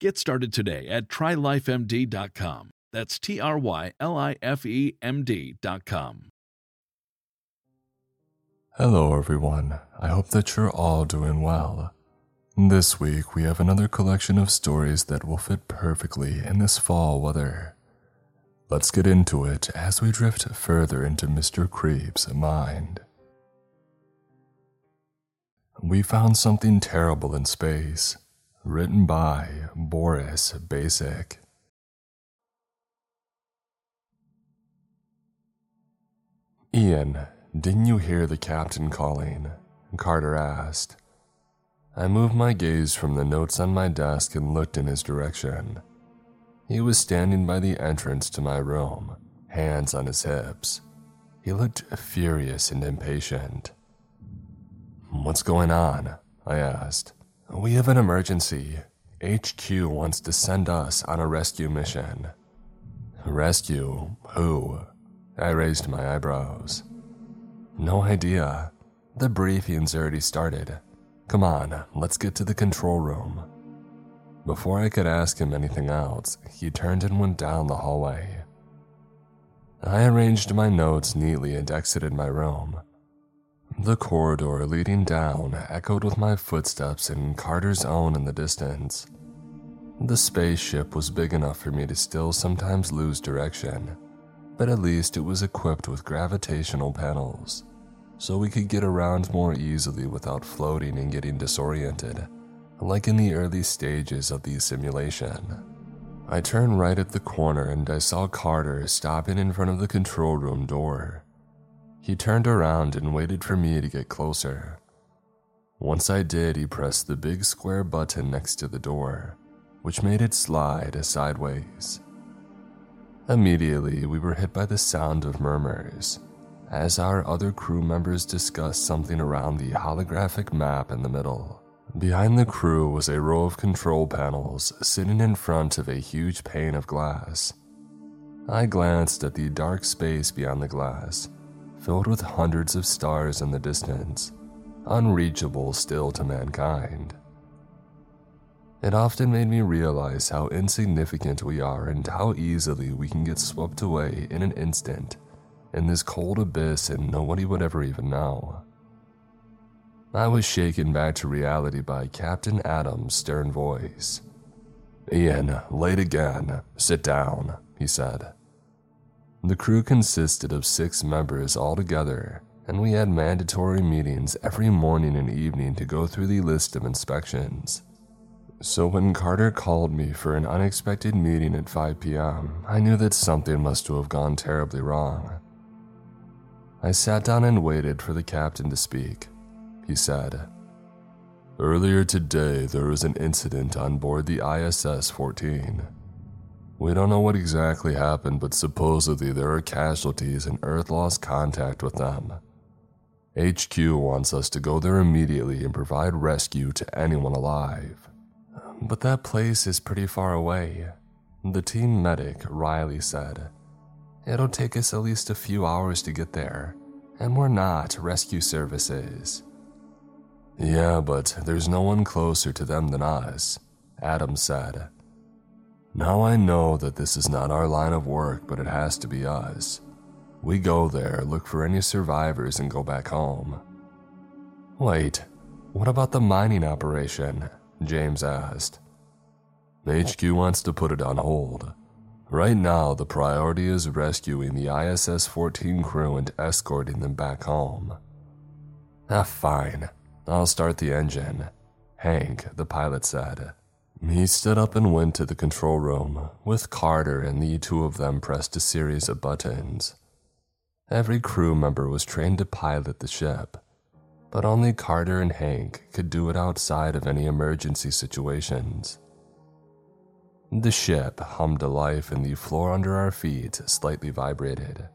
Get started today at trylifemd.com. That's T R Y L I F E M D.com. Hello, everyone. I hope that you're all doing well. This week, we have another collection of stories that will fit perfectly in this fall weather. Let's get into it as we drift further into Mr. Creeps' mind. We found something terrible in space Written by Boris Basic. Ian, didn't you hear the captain calling? Carter asked. I moved my gaze from the notes on my desk and looked in his direction. He was standing by the entrance to my room, hands on his hips. He looked furious and impatient. What's going on? I asked. We have an emergency. HQ wants to send us on a rescue mission. Rescue? Who? I raised my eyebrows. No idea. The briefing's already started. Come on, let's get to the control room. Before I could ask him anything else, he turned and went down the hallway. I arranged my notes neatly and exited my room. The corridor leading down echoed with my footsteps and Carter's own in the distance. The spaceship was big enough for me to still sometimes lose direction, but at least it was equipped with gravitational panels, so we could get around more easily without floating and getting disoriented, like in the early stages of the simulation. I turned right at the corner and I saw Carter stopping in front of the control room door. He turned around and waited for me to get closer. Once I did, he pressed the big square button next to the door, which made it slide sideways. Immediately, we were hit by the sound of murmurs as our other crew members discussed something around the holographic map in the middle. Behind the crew was a row of control panels sitting in front of a huge pane of glass. I glanced at the dark space beyond the glass filled with hundreds of stars in the distance, unreachable still to mankind. It often made me realize how insignificant we are and how easily we can get swept away in an instant in this cold abyss and nobody would ever even know. I was shaken back to reality by Captain Adams' stern voice. Ian, late again. Sit down, he said. The crew consisted of six members altogether, and we had mandatory meetings every morning and evening to go through the list of inspections. So when Carter called me for an unexpected meeting at 5 p.m., I knew that something must have gone terribly wrong. I sat down and waited for the captain to speak. He said, Earlier today, there was an incident on board the ISS 14. We don't know what exactly happened, but supposedly there are casualties and Earth lost contact with them. HQ wants us to go there immediately and provide rescue to anyone alive. But that place is pretty far away. The team medic, Riley, said. It'll take us at least a few hours to get there, and we're not rescue services. Yeah, but there's no one closer to them than us, Adam said. Now I know that this is not our line of work, but it has to be us. We go there, look for any survivors, and go back home. Wait, what about the mining operation? James asked. HQ wants to put it on hold. Right now, the priority is rescuing the ISS 14 crew and escorting them back home. Ah, fine. I'll start the engine, Hank, the pilot said. He stood up and went to the control room, with Carter and the two of them pressed a series of buttons. Every crew member was trained to pilot the ship, but only Carter and Hank could do it outside of any emergency situations. The ship hummed to life and the floor under our feet slightly vibrated.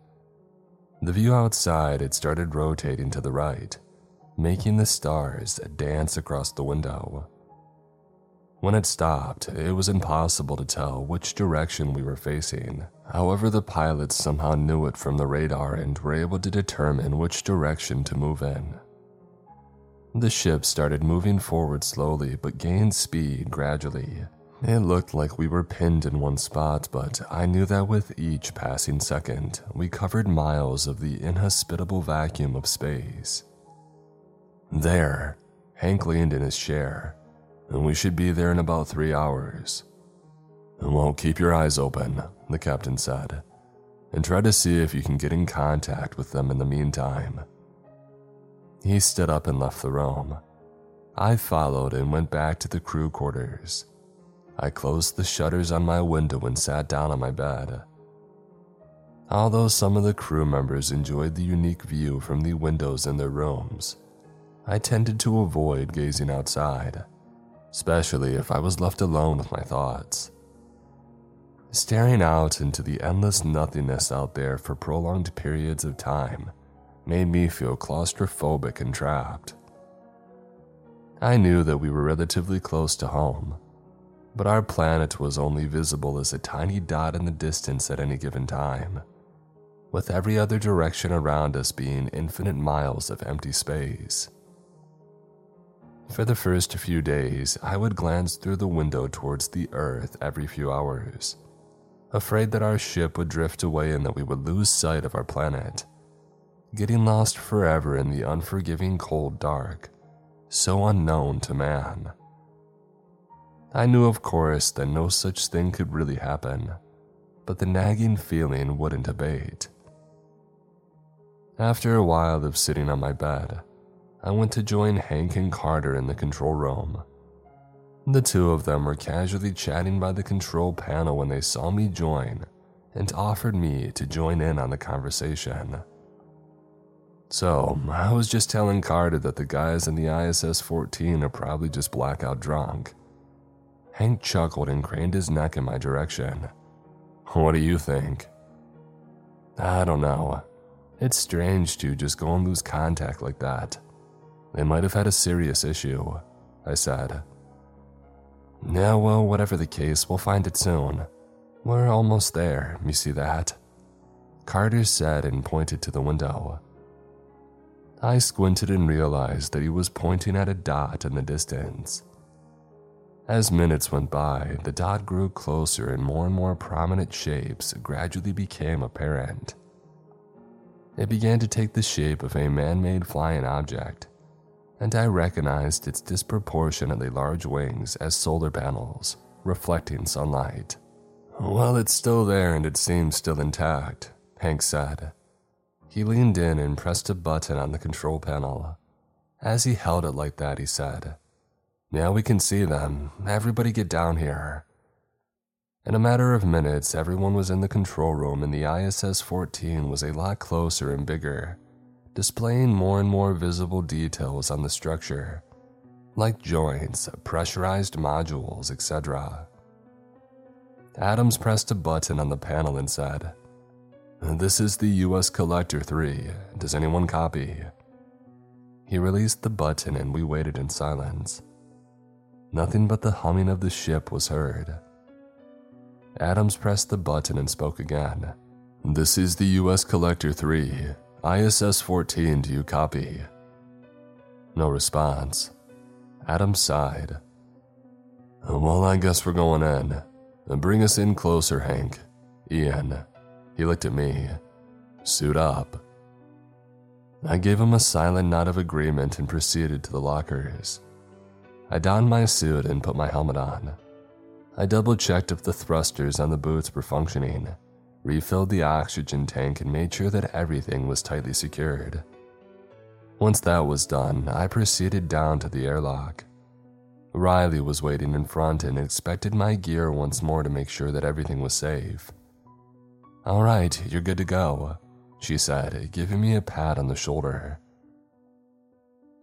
The view outside had started rotating to the right, making the stars dance across the window. When it stopped, it was impossible to tell which direction we were facing. However, the pilots somehow knew it from the radar and were able to determine which direction to move in. The ship started moving forward slowly but gained speed gradually. It looked like we were pinned in one spot, but I knew that with each passing second, we covered miles of the inhospitable vacuum of space. There, Hank leaned in his chair, and we should be there in about three hours. Well, keep your eyes open, the captain said, and try to see if you can get in contact with them in the meantime. He stood up and left the room. I followed and went back to the crew quarters. I closed the shutters on my window and sat down on my bed. Although some of the crew members enjoyed the unique view from the windows in their rooms, I tended to avoid gazing outside, especially if I was left alone with my thoughts. Staring out into the endless nothingness out there for prolonged periods of time made me feel claustrophobic and trapped. I knew that we were relatively close to home, but our planet was only visible as a tiny dot in the distance at any given time, with every other direction around us being infinite miles of empty space. For the first few days, I would glance through the window towards the Earth every few hours, afraid that our ship would drift away and that we would lose sight of our planet, getting lost forever in the unforgiving cold dark, so unknown to man. I knew, of course, that no such thing could really happen, but the nagging feeling wouldn't abate. After a while of sitting on my bed, I went to join Hank and Carter in the control room. The two of them were casually chatting by the control panel when they saw me join and offered me to join in on the conversation. So, I was just telling Carter that the guys in the ISS 14 are probably just blackout drunk. Hank chuckled and craned his neck in my direction. What do you think? I don't know. It's strange to just go and lose contact like that. They might have had a serious issue, I said. Yeah, well, whatever the case, we'll find it soon. We're almost there, you see that? Carter said and pointed to the window. I squinted and realized that he was pointing at a dot in the distance. As minutes went by, the dot grew closer and more and more prominent shapes gradually became apparent. It began to take the shape of a man made flying object, and I recognized its disproportionately large wings as solar panels, reflecting sunlight. Well, it's still there and it seems still intact, Hank said. He leaned in and pressed a button on the control panel. As he held it like that, he said, Now we can see them. Everybody get down here. In a matter of minutes, everyone was in the control room and the ISS 14 was a lot closer and bigger displaying more and more visible details on the structure, like joints, pressurized modules, etc. Adams pressed a button on the panel and said, This is the US Collector 3. Does anyone copy? He released the button and we waited in silence. Nothing but the humming of the ship was heard. Adams pressed the button and spoke again. This is the US Collector 3. ISS 14, do you copy? No response. Adam sighed. Well, I guess we're going in. Bring us in closer, Hank. Ian. He looked at me. Suit up. I gave him a silent nod of agreement and proceeded to the lockers. I donned my suit and put my helmet on. I double checked if the thrusters on the boots were functioning, refilled the oxygen tank, and made sure that everything was tightly secured. Once that was done, I proceeded down to the airlock. Riley was waiting in front and inspected my gear once more to make sure that everything was safe. All right, you're good to go, she said, giving me a pat on the shoulder.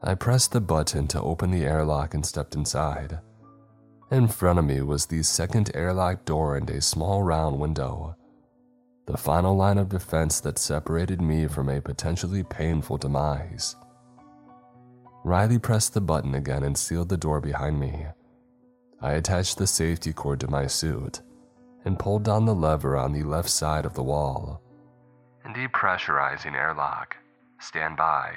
I pressed the button to open the airlock and stepped inside. In front of me was the second airlock door and a small round window. The final line of defense that separated me from a potentially painful demise. Riley pressed the button again and sealed the door behind me. I attached the safety cord to my suit and pulled down the lever on the left side of the wall. Depressurizing airlock. Stand by.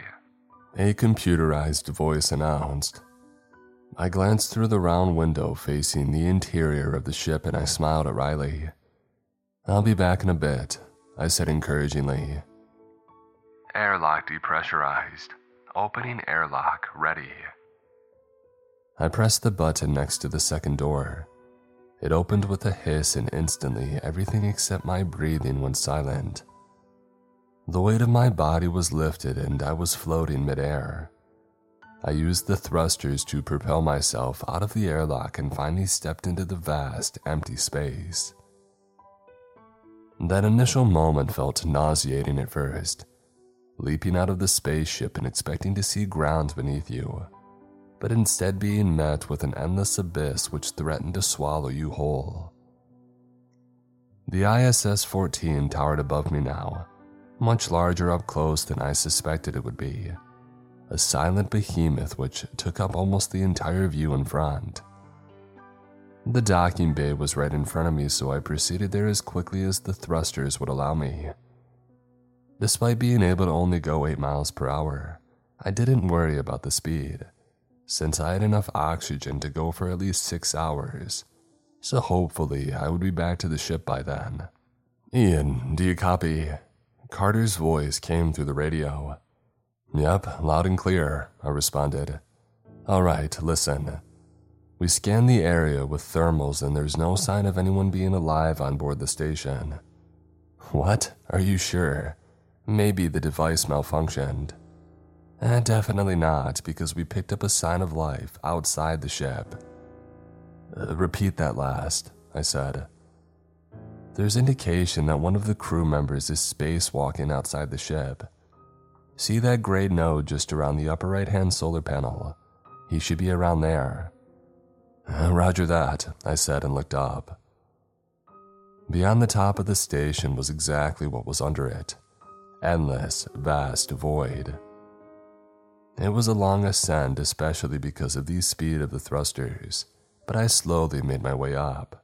A computerized voice announced. I glanced through the round window facing the interior of the ship and I smiled at Riley. I'll be back in a bit, I said encouragingly. Airlock depressurized. Opening airlock ready. I pressed the button next to the second door. It opened with a hiss, and instantly everything except my breathing went silent. The weight of my body was lifted, and I was floating midair. I used the thrusters to propel myself out of the airlock and finally stepped into the vast, empty space. That initial moment felt nauseating at first, leaping out of the spaceship and expecting to see ground beneath you, but instead being met with an endless abyss which threatened to swallow you whole. The ISS 14 towered above me now, much larger up close than I suspected it would be a silent behemoth which took up almost the entire view in front. The docking bay was right in front of me, so I proceeded there as quickly as the thrusters would allow me. Despite being able to only go 8 miles per hour, I didn't worry about the speed, since I had enough oxygen to go for at least 6 hours, so hopefully I would be back to the ship by then. Ian, do you copy? Carter's voice came through the radio. Yep, loud and clear, I responded. All right, listen. We scanned the area with thermals and there's no sign of anyone being alive on board the station. What? Are you sure? Maybe the device malfunctioned. Eh, definitely not, because we picked up a sign of life outside the ship. Uh, repeat that last, I said. There's indication that one of the crew members is spacewalking outside the ship. See that gray node just around the upper right hand solar panel? He should be around there. Uh, roger that, I said and looked up. Beyond the top of the station was exactly what was under it endless, vast void. It was a long ascent, especially because of the speed of the thrusters, but I slowly made my way up.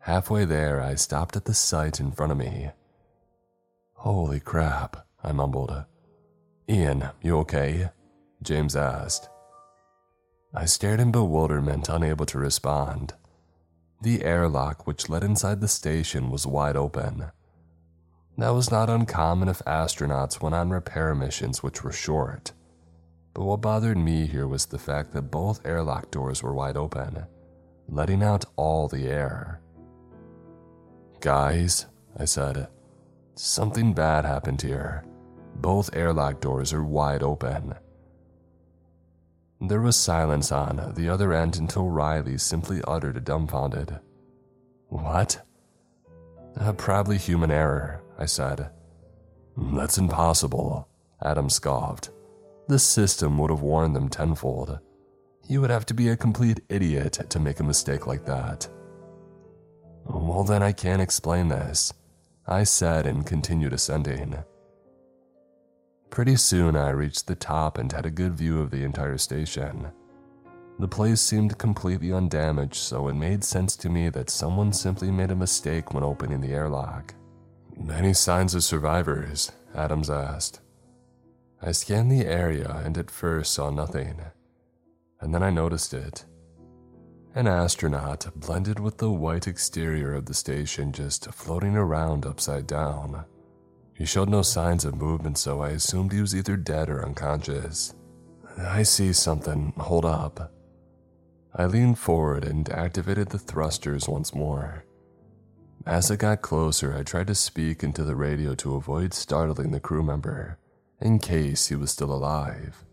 Halfway there, I stopped at the sight in front of me. Holy crap, I mumbled. Ian, you okay? James asked. I stared in bewilderment, unable to respond. The airlock which led inside the station was wide open. That was not uncommon if astronauts went on repair missions which were short. But what bothered me here was the fact that both airlock doors were wide open, letting out all the air. Guys, I said, something bad happened here. Both airlock doors are wide open. There was silence on the other end until Riley simply uttered a dumbfounded, What? Uh, probably human error, I said. That's impossible, Adam scoffed. The system would have warned them tenfold. You would have to be a complete idiot to make a mistake like that. Well, then I can't explain this, I said and continued ascending. Pretty soon, I reached the top and had a good view of the entire station. The place seemed completely undamaged, so it made sense to me that someone simply made a mistake when opening the airlock. Any signs of survivors? Adams asked. I scanned the area and at first saw nothing. And then I noticed it. An astronaut blended with the white exterior of the station just floating around upside down. He showed no signs of movement, so I assumed he was either dead or unconscious. I see something. Hold up. I leaned forward and activated the thrusters once more. As I got closer, I tried to speak into the radio to avoid startling the crew member, in case he was still alive.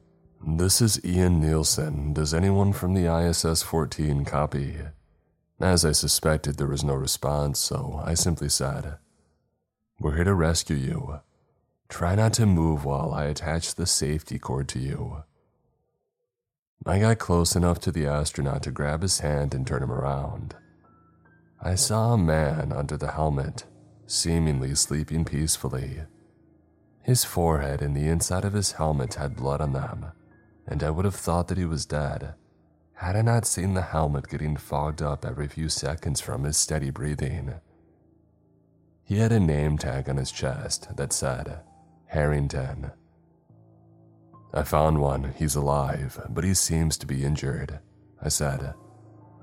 This is Ian Nielsen. Does anyone from the ISS 14 copy? As I suspected, there was no response, so I simply said, We're here to rescue you. Try not to move while I attach the safety cord to you. I got close enough to the astronaut to grab his hand and turn him around. I saw a man under the helmet, seemingly sleeping peacefully. His forehead and the inside of his helmet had blood on them, and I would have thought that he was dead had I not seen the helmet getting fogged up every few seconds from his steady breathing. He had a name tag on his chest that said Harrington. I found one. He's alive, but he seems to be injured. I said,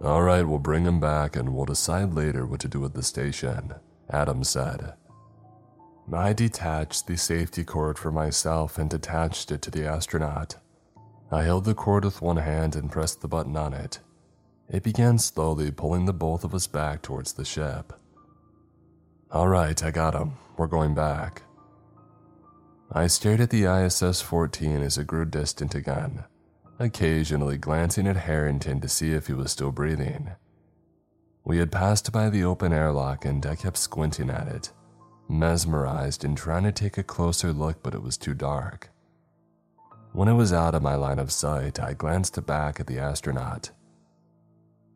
All right, we'll bring him back and we'll decide later what to do with the station, Adam said. I detached the safety cord for myself and attached it to the astronaut. I held the cord with one hand and pressed the button on it. It began slowly pulling the both of us back towards the ship. All right, I got him. We're going back. I stared at the ISS 14 as it grew distant again, occasionally glancing at Harrington to see if he was still breathing. We had passed by the open airlock and I kept squinting at it, mesmerized and trying to take a closer look, but it was too dark. When it was out of my line of sight, I glanced back at the astronaut.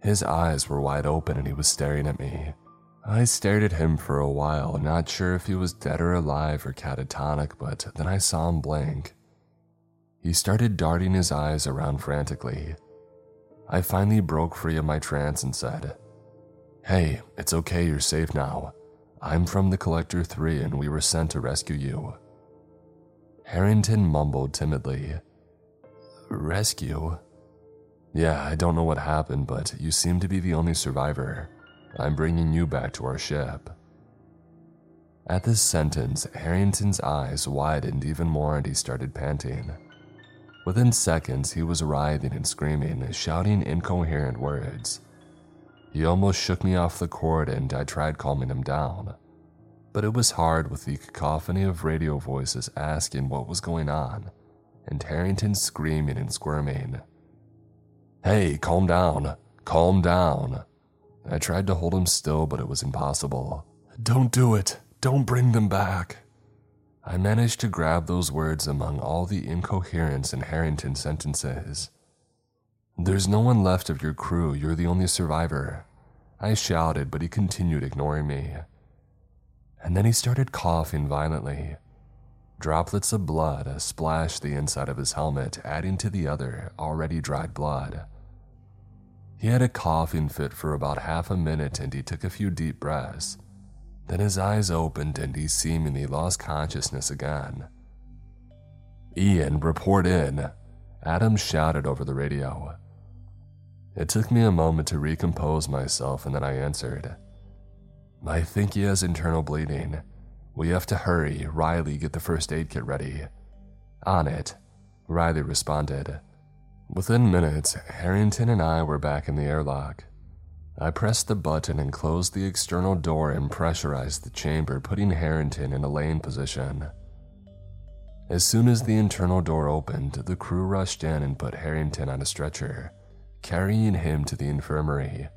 His eyes were wide open and he was staring at me. I stared at him for a while, not sure if he was dead or alive or catatonic, but then I saw him blink. He started darting his eyes around frantically. I finally broke free of my trance and said, Hey, it's okay, you're safe now. I'm from the Collector 3 and we were sent to rescue you. Harrington mumbled timidly. Rescue? Yeah, I don't know what happened, but you seem to be the only survivor. I'm bringing you back to our ship. At this sentence, Harrington's eyes widened even more and he started panting. Within seconds, he was writhing and screaming, shouting incoherent words. He almost shook me off the cord and I tried calming him down but it was hard with the cacophony of radio voices asking what was going on, and Harrington screaming and squirming. Hey, calm down, calm down. I tried to hold him still, but it was impossible. Don't do it, don't bring them back. I managed to grab those words among all the incoherence in Harrington's sentences. There's no one left of your crew, you're the only survivor. I shouted, but he continued ignoring me and then he started coughing violently. Droplets of blood splashed the inside of his helmet, adding to the other, already dried blood. He had a coughing fit for about half a minute and he took a few deep breaths. Then his eyes opened and he seemingly lost consciousness again. Ian, report in, Adam shouted over the radio. It took me a moment to recompose myself and then I answered. I think he has internal bleeding. We have to hurry. Riley, get the first aid kit ready. On it, Riley responded. Within minutes, Harrington and I were back in the airlock. I pressed the button and closed the external door and pressurized the chamber, putting Harrington in a laying position. As soon as the internal door opened, the crew rushed in and put Harrington on a stretcher, carrying him to the infirmary.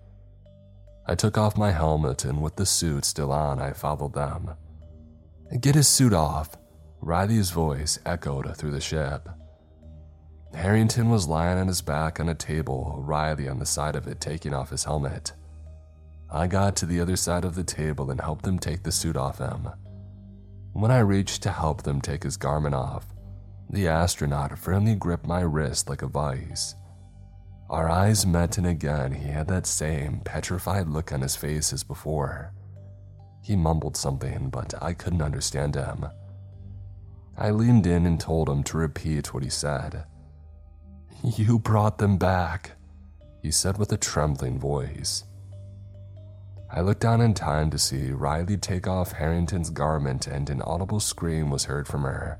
I took off my helmet, and with the suit still on, I followed them. Get his suit off, Riley's voice echoed through the ship. Harrington was lying on his back on a table, Riley on the side of it taking off his helmet. I got to the other side of the table and helped them take the suit off him. When I reached to help them take his garment off, the astronaut firmly gripped my wrist like a vice. Our eyes met, and again he had that same petrified look on his face as before. He mumbled something, but I couldn't understand him. I leaned in and told him to repeat what he said. You brought them back, he said with a trembling voice. I looked down in time to see Riley take off Harrington's garment, and an audible scream was heard from her,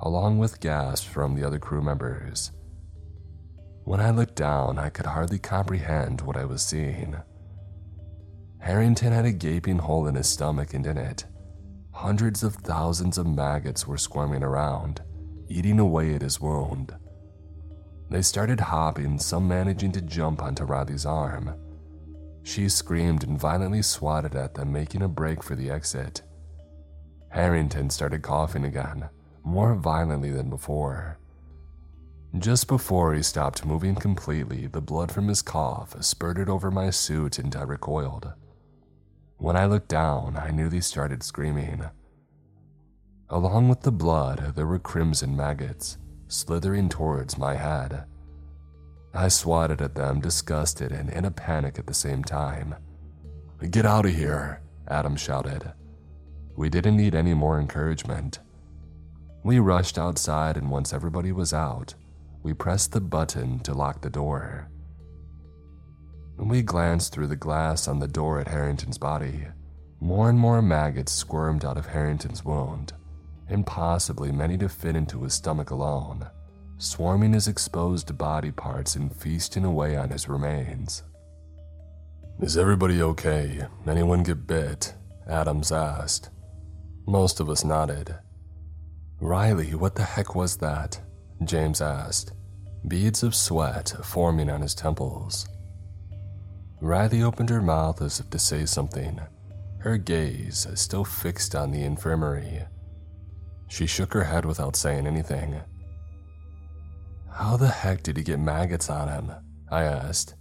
along with gasps from the other crew members. When I looked down, I could hardly comprehend what I was seeing. Harrington had a gaping hole in his stomach, and in it, hundreds of thousands of maggots were squirming around, eating away at his wound. They started hopping, some managing to jump onto Riley's arm. She screamed and violently swatted at them, making a break for the exit. Harrington started coughing again, more violently than before. Just before he stopped moving completely, the blood from his cough spurted over my suit and I recoiled. When I looked down, I nearly started screaming. Along with the blood, there were crimson maggots slithering towards my head. I swatted at them, disgusted and in a panic at the same time. Get out of here, Adam shouted. We didn't need any more encouragement. We rushed outside, and once everybody was out, we pressed the button to lock the door. We glanced through the glass on the door at Harrington's body. More and more maggots squirmed out of Harrington's wound, impossibly many to fit into his stomach alone, swarming his exposed body parts and feasting away on his remains. Is everybody okay? Anyone get bit? Adams asked. Most of us nodded. Riley, what the heck was that? James asked, beads of sweat forming on his temples. Riley opened her mouth as if to say something, her gaze still fixed on the infirmary. She shook her head without saying anything. How the heck did he get maggots on him? I asked.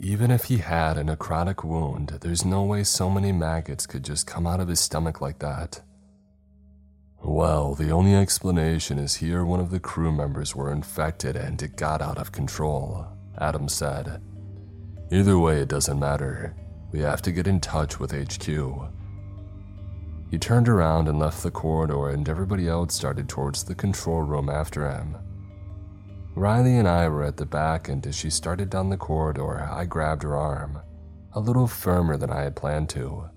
Even if he had a necrotic wound, there's no way so many maggots could just come out of his stomach like that. Well, the only explanation is here one of the crew members were infected and it got out of control, Adam said. Either way, it doesn't matter. We have to get in touch with HQ. He turned around and left the corridor, and everybody else started towards the control room after him. Riley and I were at the back, and as she started down the corridor, I grabbed her arm, a little firmer than I had planned to.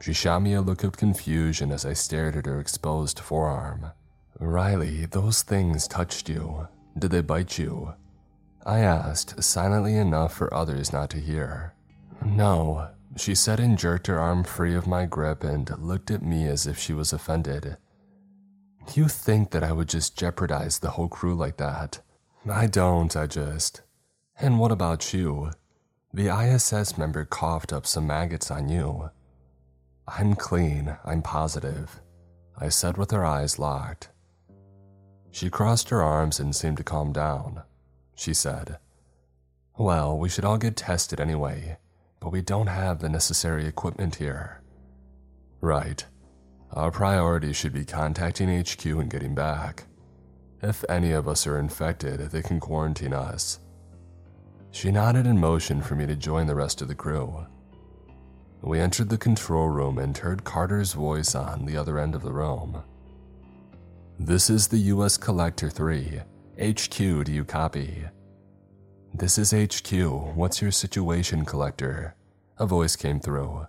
She shot me a look of confusion as I stared at her exposed forearm. Riley, those things touched you. Did they bite you? I asked, silently enough for others not to hear. No, she said and jerked her arm free of my grip and looked at me as if she was offended. You think that I would just jeopardize the whole crew like that? I don't, I just. And what about you? The ISS member coughed up some maggots on you. I'm clean, I'm positive, I said with her eyes locked. She crossed her arms and seemed to calm down. She said, Well, we should all get tested anyway, but we don't have the necessary equipment here. Right. Our priority should be contacting HQ and getting back. If any of us are infected, they can quarantine us. She nodded in motion for me to join the rest of the crew. We entered the control room and heard Carter's voice on the other end of the room. This is the US Collector 3. HQ, do you copy? This is HQ. What's your situation, Collector? A voice came through.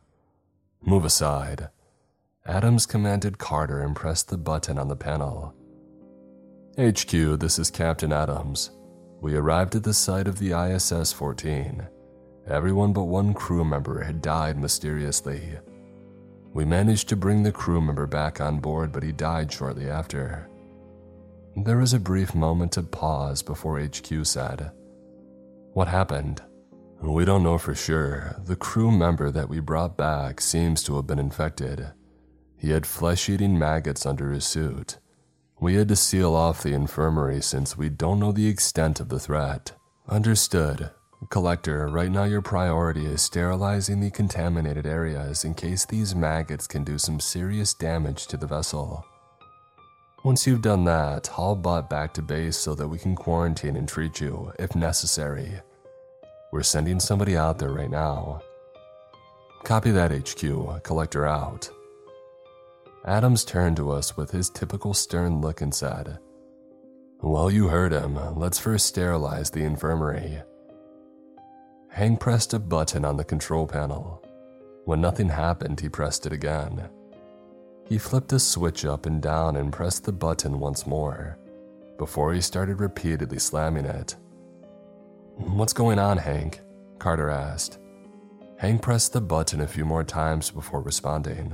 Move aside. Adams commanded Carter and pressed the button on the panel. HQ, this is Captain Adams. We arrived at the site of the ISS 14. Everyone but one crew member had died mysteriously. We managed to bring the crew member back on board, but he died shortly after. There was a brief moment of pause before HQ said, What happened? We don't know for sure. The crew member that we brought back seems to have been infected. He had flesh eating maggots under his suit. We had to seal off the infirmary since we don't know the extent of the threat. Understood. Collector, right now your priority is sterilizing the contaminated areas in case these maggots can do some serious damage to the vessel. Once you've done that, I'll butt back to base so that we can quarantine and treat you, if necessary. We're sending somebody out there right now. Copy that, HQ. Collector out. Adams turned to us with his typical stern look and said, Well, you heard him. Let's first sterilize the infirmary. Hank pressed a button on the control panel. When nothing happened, he pressed it again. He flipped a switch up and down and pressed the button once more, before he started repeatedly slamming it. What's going on, Hank? Carter asked. Hank pressed the button a few more times before responding.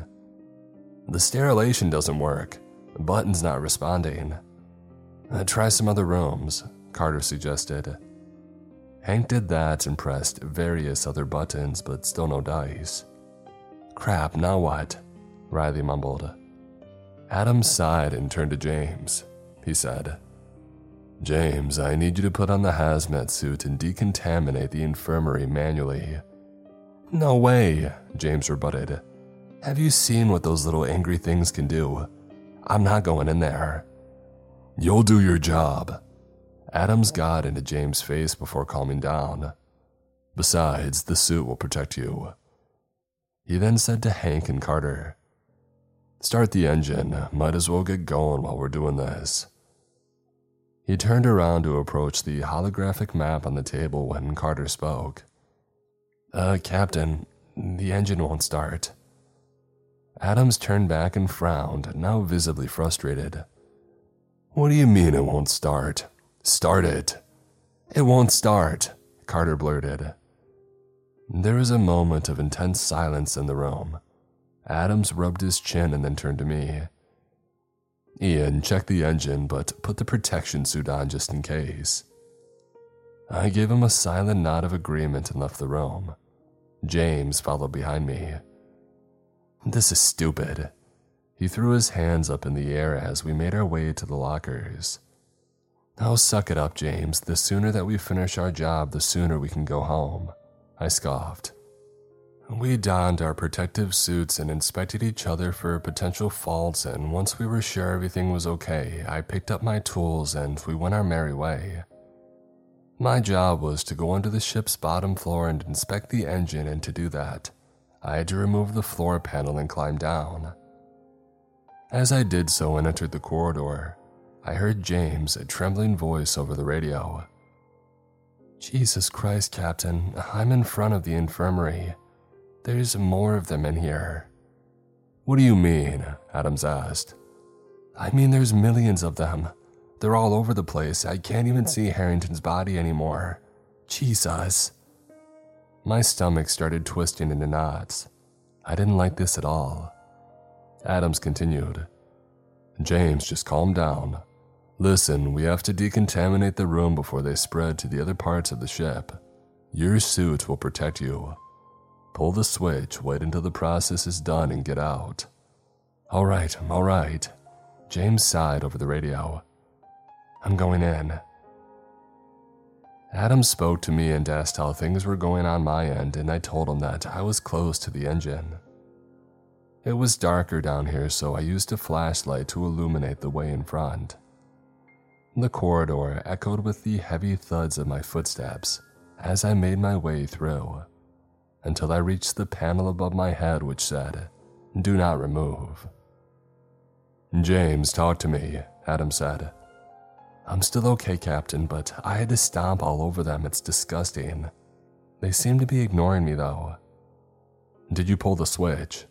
The sterilization doesn't work. The button's not responding. Uh, try some other rooms, Carter suggested. Hank did that and pressed various other buttons, but still no dice. Crap, now what? Riley mumbled. Adam sighed and turned to James. He said, James, I need you to put on the hazmat suit and decontaminate the infirmary manually. No way, James rebutted. Have you seen what those little angry things can do? I'm not going in there. You'll do your job. Adams got into James' face before calming down. Besides, the suit will protect you. He then said to Hank and Carter, Start the engine. Might as well get going while we're doing this. He turned around to approach the holographic map on the table when Carter spoke. Uh, Captain, the engine won't start. Adams turned back and frowned, now visibly frustrated. What do you mean it won't start? Start it. It won't start, Carter blurted. There was a moment of intense silence in the room. Adams rubbed his chin and then turned to me. Ian, check the engine, but put the protection suit on just in case. I gave him a silent nod of agreement and left the room. James followed behind me. This is stupid. He threw his hands up in the air as we made our way to the lockers. Oh, suck it up, James. The sooner that we finish our job, the sooner we can go home. I scoffed. We donned our protective suits and inspected each other for potential faults, and once we were sure everything was okay, I picked up my tools and we went our merry way. My job was to go under the ship's bottom floor and inspect the engine, and to do that, I had to remove the floor panel and climb down. As I did so and entered the corridor, I heard James' a trembling voice over the radio. Jesus Christ, Captain, I'm in front of the infirmary. There's more of them in here. What do you mean? Adams asked. I mean, there's millions of them. They're all over the place. I can't even see Harrington's body anymore. Jesus. My stomach started twisting into knots. I didn't like this at all. Adams continued. James, just calm down. Listen, we have to decontaminate the room before they spread to the other parts of the ship. Your suit will protect you. Pull the switch, wait until the process is done, and get out. All right, all right. James sighed over the radio. I'm going in. Adam spoke to me and asked how things were going on my end, and I told him that I was close to the engine. It was darker down here, so I used a flashlight to illuminate the way in front. The corridor echoed with the heavy thuds of my footsteps as I made my way through until I reached the panel above my head which said, Do not remove. James, talk to me, Adam said. I'm still okay, Captain, but I had to stomp all over them. It's disgusting. They seem to be ignoring me, though. Did you pull the switch?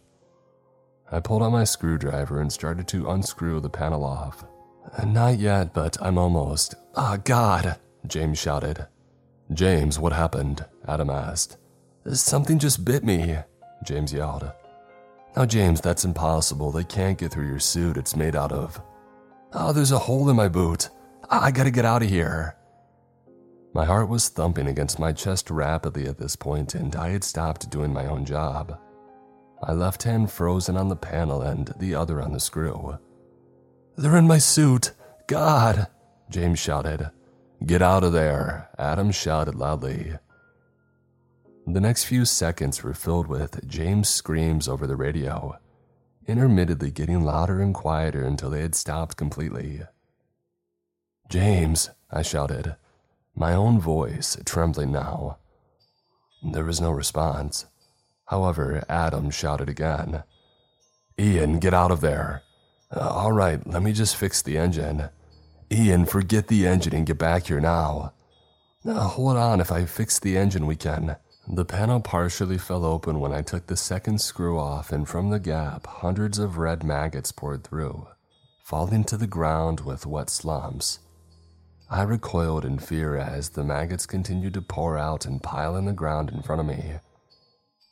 I pulled out my screwdriver and started to unscrew the panel off. Not yet, but I'm almost. Ah, oh, God! James shouted. James, what happened? Adam asked. Something just bit me, James yelled. Now, James, that's impossible. They can't get through your suit. It's made out of. Oh, there's a hole in my boot. I gotta get out of here. My heart was thumping against my chest rapidly at this point, and I had stopped doing my own job. My left hand frozen on the panel and the other on the screw. They're in my suit. God! James shouted. Get out of there, Adam shouted loudly. The next few seconds were filled with James' screams over the radio, intermittently getting louder and quieter until they had stopped completely. James, I shouted, my own voice trembling now. There was no response. However, Adam shouted again. Ian, get out of there. Uh, all right, let me just fix the engine. Ian, forget the engine and get back here now. Uh, hold on, if I fix the engine, we can. The panel partially fell open when I took the second screw off, and from the gap, hundreds of red maggots poured through, falling to the ground with wet slumps. I recoiled in fear as the maggots continued to pour out and pile in the ground in front of me.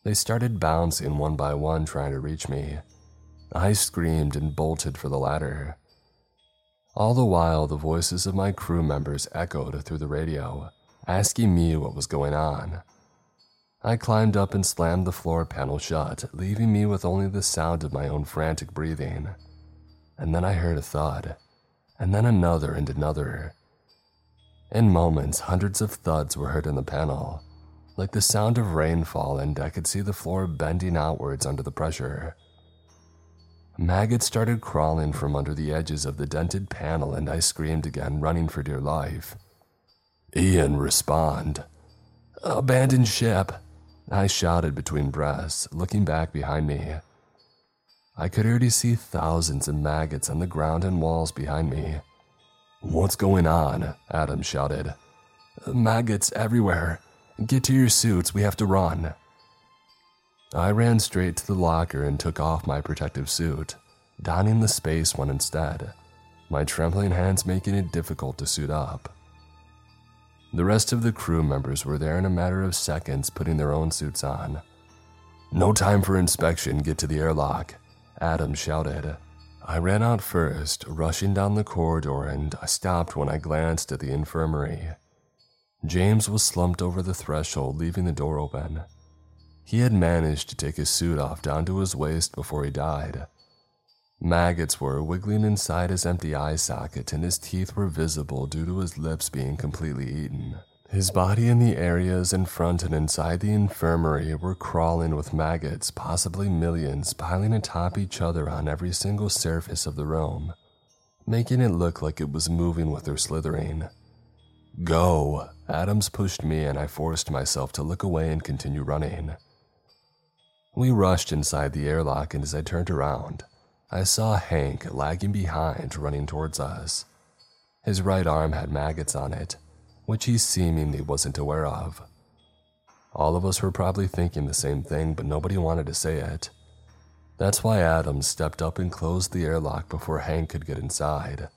They started bouncing one by one, trying to reach me. I screamed and bolted for the ladder. All the while, the voices of my crew members echoed through the radio, asking me what was going on. I climbed up and slammed the floor panel shut, leaving me with only the sound of my own frantic breathing. And then I heard a thud, and then another and another. In moments, hundreds of thuds were heard in the panel, like the sound of rainfall, and I could see the floor bending outwards under the pressure. Maggots started crawling from under the edges of the dented panel, and I screamed again, running for dear life. Ian, respond. Abandon ship. I shouted between breaths, looking back behind me. I could already see thousands of maggots on the ground and walls behind me. What's going on? Adam shouted. Maggots everywhere. Get to your suits, we have to run. I ran straight to the locker and took off my protective suit, donning the space one instead, my trembling hands making it difficult to suit up. The rest of the crew members were there in a matter of seconds putting their own suits on. No time for inspection, get to the airlock, Adam shouted. I ran out first, rushing down the corridor, and I stopped when I glanced at the infirmary. James was slumped over the threshold, leaving the door open. He had managed to take his suit off down to his waist before he died. Maggots were wiggling inside his empty eye socket, and his teeth were visible due to his lips being completely eaten. His body and the areas in front and inside the infirmary were crawling with maggots, possibly millions, piling atop each other on every single surface of the room, making it look like it was moving with their slithering. Go! Adams pushed me, and I forced myself to look away and continue running. We rushed inside the airlock, and as I turned around, I saw Hank lagging behind, running towards us. His right arm had maggots on it, which he seemingly wasn't aware of. All of us were probably thinking the same thing, but nobody wanted to say it. That's why Adams stepped up and closed the airlock before Hank could get inside.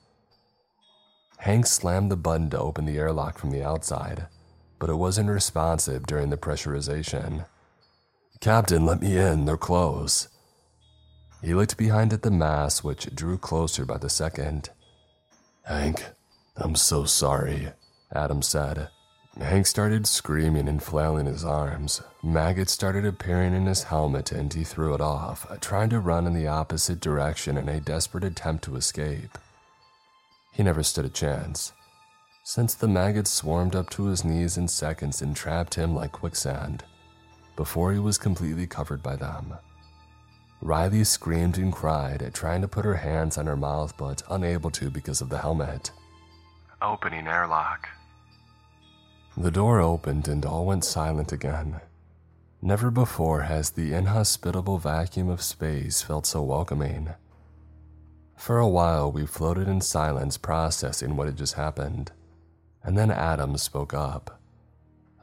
Hank slammed the button to open the airlock from the outside, but it wasn't responsive during the pressurization. Captain, let me in, they're close. He looked behind at the mass, which drew closer by the second. Hank, I'm so sorry, Adam said. Hank started screaming and flailing his arms. Maggots started appearing in his helmet and he threw it off, trying to run in the opposite direction in a desperate attempt to escape. He never stood a chance, since the maggots swarmed up to his knees in seconds and trapped him like quicksand before he was completely covered by them. Riley screamed and cried, trying to put her hands on her mouth but unable to because of the helmet. Opening airlock. The door opened and all went silent again. Never before has the inhospitable vacuum of space felt so welcoming. For a while, we floated in silence, processing what had just happened. And then Adam spoke up.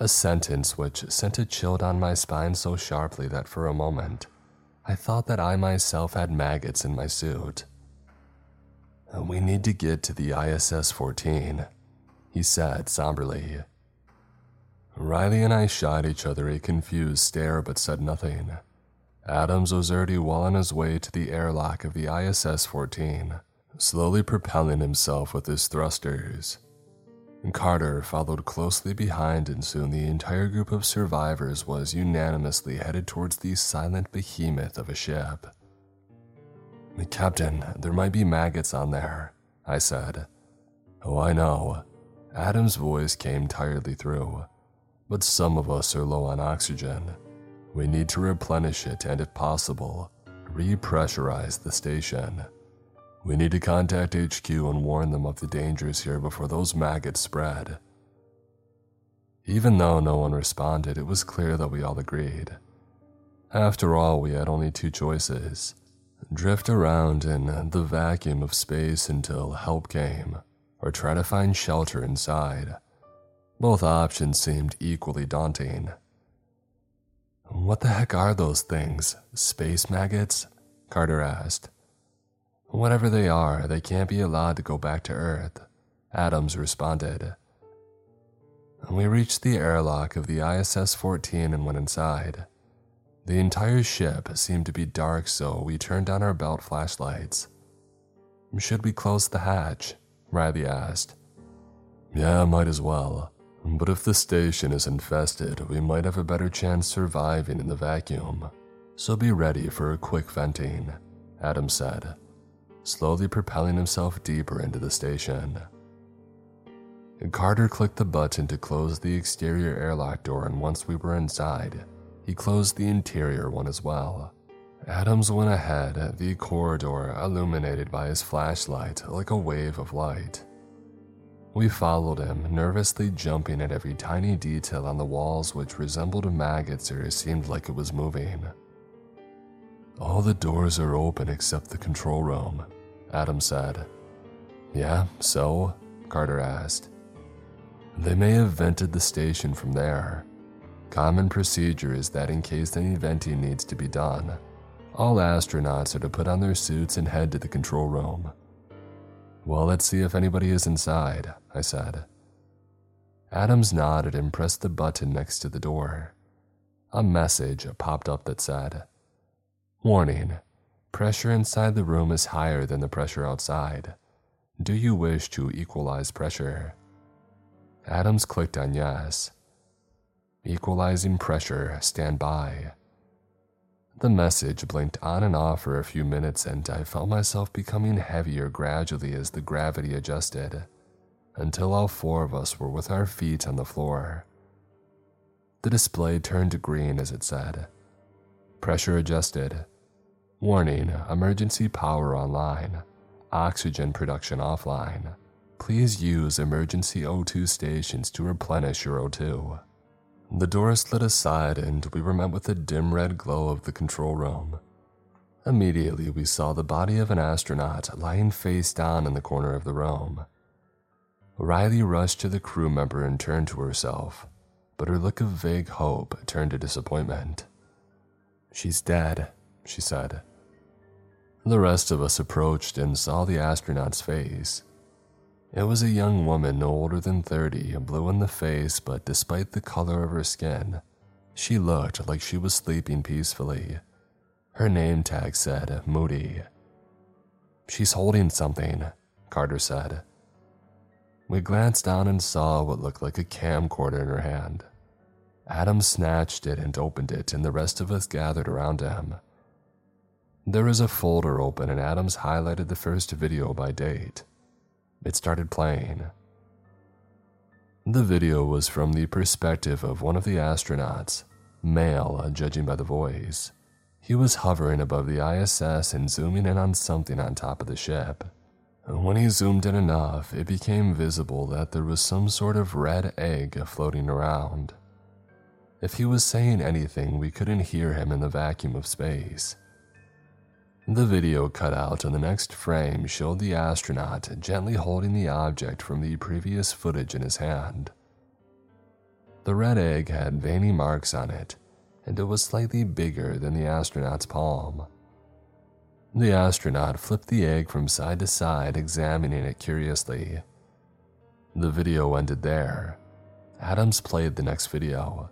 A sentence which sent a chill down my spine so sharply that for a moment, I thought that I myself had maggots in my suit. We need to get to the ISS 14, he said somberly. Riley and I shot each other a confused stare but said nothing. Adams was already well on his way to the airlock of the ISS 14, slowly propelling himself with his thrusters. Carter followed closely behind, and soon the entire group of survivors was unanimously headed towards the silent behemoth of a ship. Captain, there might be maggots on there, I said. Oh, I know. Adam's voice came tiredly through. But some of us are low on oxygen. We need to replenish it and, if possible, repressurize the station. We need to contact HQ and warn them of the dangers here before those maggots spread. Even though no one responded, it was clear that we all agreed. After all, we had only two choices drift around in the vacuum of space until help came, or try to find shelter inside. Both options seemed equally daunting. What the heck are those things? Space maggots? Carter asked. Whatever they are, they can't be allowed to go back to Earth. Adams responded. We reached the airlock of the ISS 14 and went inside. The entire ship seemed to be dark, so we turned on our belt flashlights. Should we close the hatch? Riley asked. Yeah, might as well. But if the station is infested, we might have a better chance surviving in the vacuum. So be ready for a quick venting, Adam said, slowly propelling himself deeper into the station. Carter clicked the button to close the exterior airlock door, and once we were inside, he closed the interior one as well. Adams went ahead, the corridor illuminated by his flashlight like a wave of light. We followed him, nervously jumping at every tiny detail on the walls which resembled maggots or seemed like it was moving. All the doors are open except the control room, Adam said. Yeah, so? Carter asked. They may have vented the station from there. Common procedure is that in case any venting needs to be done, all astronauts are to put on their suits and head to the control room. Well, let's see if anybody is inside, I said. Adams nodded and pressed the button next to the door. A message popped up that said, Warning, pressure inside the room is higher than the pressure outside. Do you wish to equalize pressure? Adams clicked on yes. Equalizing pressure, stand by. The message blinked on and off for a few minutes, and I felt myself becoming heavier gradually as the gravity adjusted, until all four of us were with our feet on the floor. The display turned green as it said, Pressure adjusted. Warning, emergency power online. Oxygen production offline. Please use emergency O2 stations to replenish your O2. The door slid aside and we were met with the dim red glow of the control room. Immediately, we saw the body of an astronaut lying face down in the corner of the room. Riley rushed to the crew member and turned to herself, but her look of vague hope turned to disappointment. She's dead, she said. The rest of us approached and saw the astronaut's face. It was a young woman no older than 30, blue in the face, but despite the color of her skin, she looked like she was sleeping peacefully. Her name tag said Moody. She's holding something, Carter said. We glanced down and saw what looked like a camcorder in her hand. Adam snatched it and opened it, and the rest of us gathered around him. There was a folder open, and Adams highlighted the first video by date it started playing. The video was from the perspective of one of the astronauts, male, uh, judging by the voice. He was hovering above the ISS and zooming in on something on top of the ship. When he zoomed in enough, it became visible that there was some sort of red egg floating around. If he was saying anything, we couldn't hear him in the vacuum of space. The video cut out and the next frame showed the astronaut gently holding the object from the previous footage in his hand. The red egg had veiny marks on it, and it was slightly bigger than the astronaut's palm. The astronaut flipped the egg from side to side, examining it curiously. The video ended there. Adams played the next video.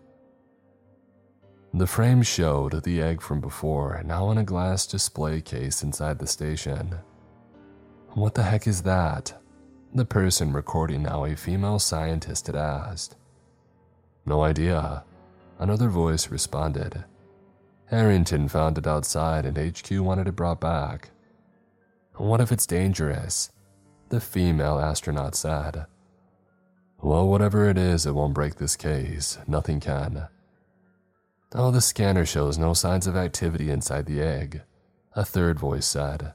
The frame showed the egg from before, now in a glass display case inside the station. What the heck is that? The person recording now, a female scientist, had asked. No idea. Another voice responded. Harrington found it outside and HQ wanted it brought back. What if it's dangerous? The female astronaut said. Well, whatever it is, it won't break this case. Nothing can. Oh, the scanner shows no signs of activity inside the egg, a third voice said.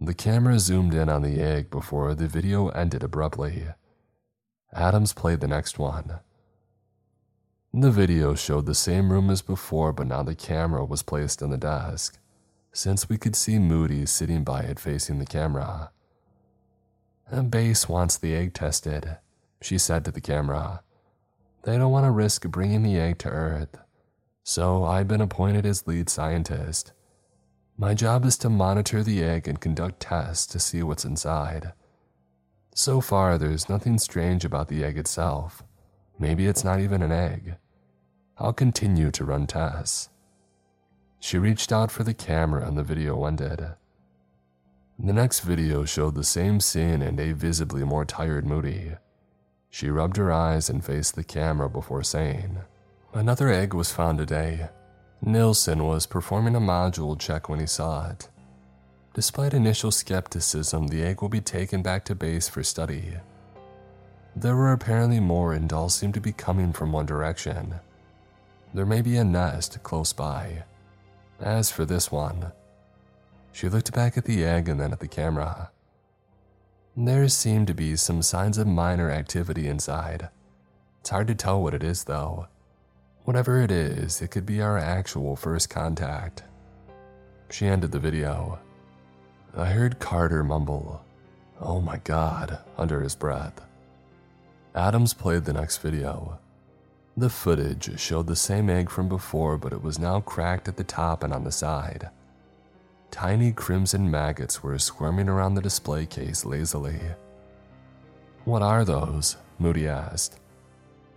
The camera zoomed in on the egg before the video ended abruptly. Adams played the next one. The video showed the same room as before, but now the camera was placed on the desk, since we could see Moody sitting by it facing the camera. Base wants the egg tested, she said to the camera. They don't want to risk bringing the egg to Earth. So I've been appointed as lead scientist. My job is to monitor the egg and conduct tests to see what's inside. So far, there's nothing strange about the egg itself. Maybe it's not even an egg. I'll continue to run tests. She reached out for the camera and the video ended. The next video showed the same scene and a visibly more tired Moody. She rubbed her eyes and faced the camera before saying, Another egg was found today. Nilsson was performing a module check when he saw it. Despite initial skepticism, the egg will be taken back to base for study. There were apparently more and all seemed to be coming from one direction. There may be a nest close by. As for this one, she looked back at the egg and then at the camera. There seemed to be some signs of minor activity inside. It's hard to tell what it is, though. Whatever it is, it could be our actual first contact. She ended the video. I heard Carter mumble, Oh my god, under his breath. Adams played the next video. The footage showed the same egg from before, but it was now cracked at the top and on the side. Tiny crimson maggots were squirming around the display case lazily. What are those? Moody asked.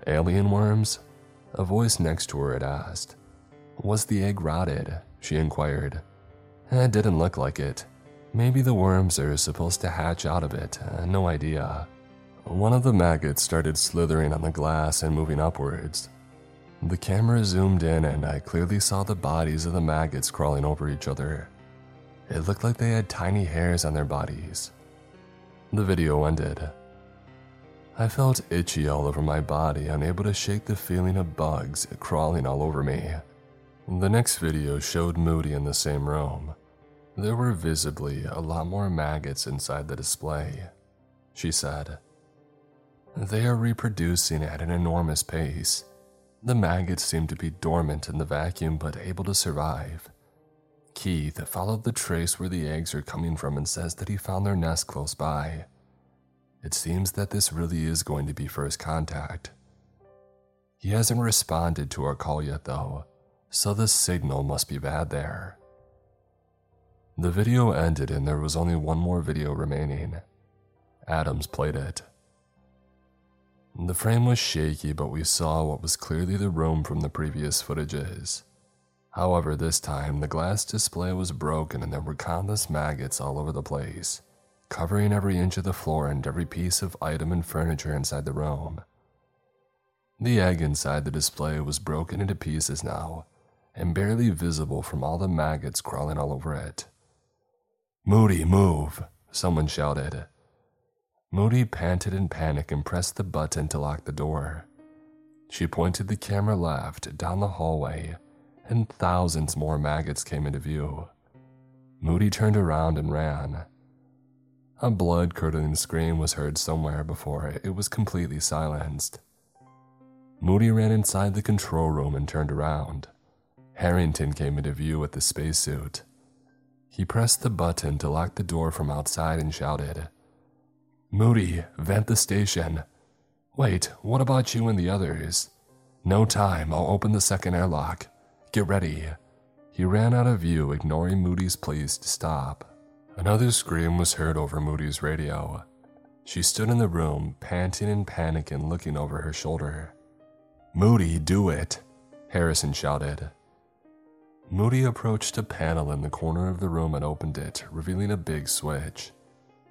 Alien worms? A voice next to her had asked. Was the egg rotted? She inquired. It didn't look like it. Maybe the worms are supposed to hatch out of it, uh, no idea. One of the maggots started slithering on the glass and moving upwards. The camera zoomed in and I clearly saw the bodies of the maggots crawling over each other. It looked like they had tiny hairs on their bodies. The video ended. I felt itchy all over my body, unable to shake the feeling of bugs crawling all over me. The next video showed Moody in the same room. There were visibly a lot more maggots inside the display. She said, they are reproducing at an enormous pace. The maggots seem to be dormant in the vacuum but able to survive. Keith followed the trace where the eggs are coming from and says that he found their nest close by. It seems that this really is going to be first contact. He hasn't responded to our call yet, though, so the signal must be bad there. The video ended and there was only one more video remaining. Adams played it. The frame was shaky, but we saw what was clearly the room from the previous footages. However, this time the glass display was broken and there were countless maggots all over the place, covering every inch of the floor and every piece of item and furniture inside the room. The egg inside the display was broken into pieces now, and barely visible from all the maggots crawling all over it. Moody, move! Someone shouted. Moody panted in panic and pressed the button to lock the door. She pointed the camera left down the hallway, and thousands more maggots came into view. Moody turned around and ran. A blood curdling scream was heard somewhere before it was completely silenced. Moody ran inside the control room and turned around. Harrington came into view with the spacesuit. He pressed the button to lock the door from outside and shouted, Moody, vent the station. Wait, what about you and the others? No time, I'll open the second airlock. Get ready. He ran out of view, ignoring Moody's pleas to stop. Another scream was heard over Moody's radio. She stood in the room, panting and panicking, looking over her shoulder. Moody, do it, Harrington shouted. Moody approached a panel in the corner of the room and opened it, revealing a big switch.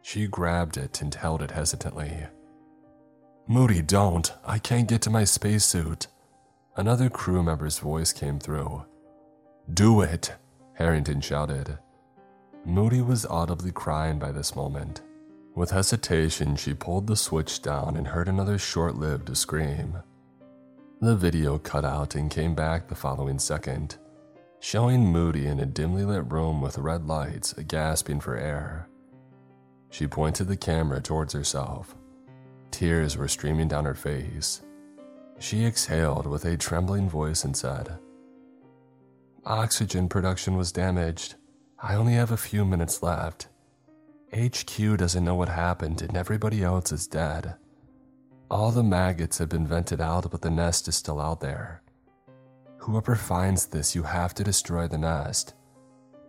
She grabbed it and held it hesitantly. Moody, don't. I can't get to my spacesuit. Another crew member's voice came through. Do it, Harrington shouted. Moody was audibly crying by this moment. With hesitation, she pulled the switch down and heard another short lived scream. The video cut out and came back the following second, showing Moody in a dimly lit room with red lights, gasping for air. She pointed the camera towards herself. Tears were streaming down her face. She exhaled with a trembling voice and said, Oxygen production was damaged. I only have a few minutes left. HQ doesn't know what happened and everybody else is dead. All the maggots have been vented out, but the nest is still out there. Whoever finds this, you have to destroy the nest.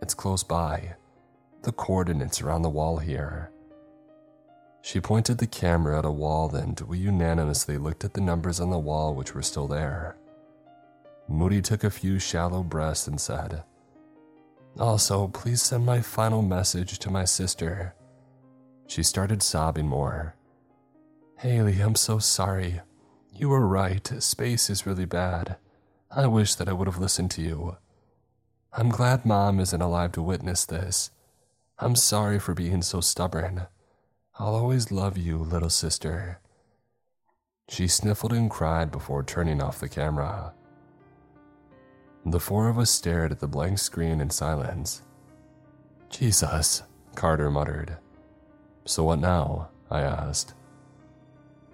It's close by. The coordinates are on the wall here. She pointed the camera at a wall, and we unanimously looked at the numbers on the wall, which were still there. Moody took a few shallow breaths and said, Also, please send my final message to my sister. She started sobbing more. Haley, I'm so sorry. You were right, space is really bad. I wish that I would have listened to you. I'm glad Mom isn't alive to witness this. I'm sorry for being so stubborn. I'll always love you, little sister. She sniffled and cried before turning off the camera. The four of us stared at the blank screen in silence. Jesus, Carter muttered. So what now? I asked.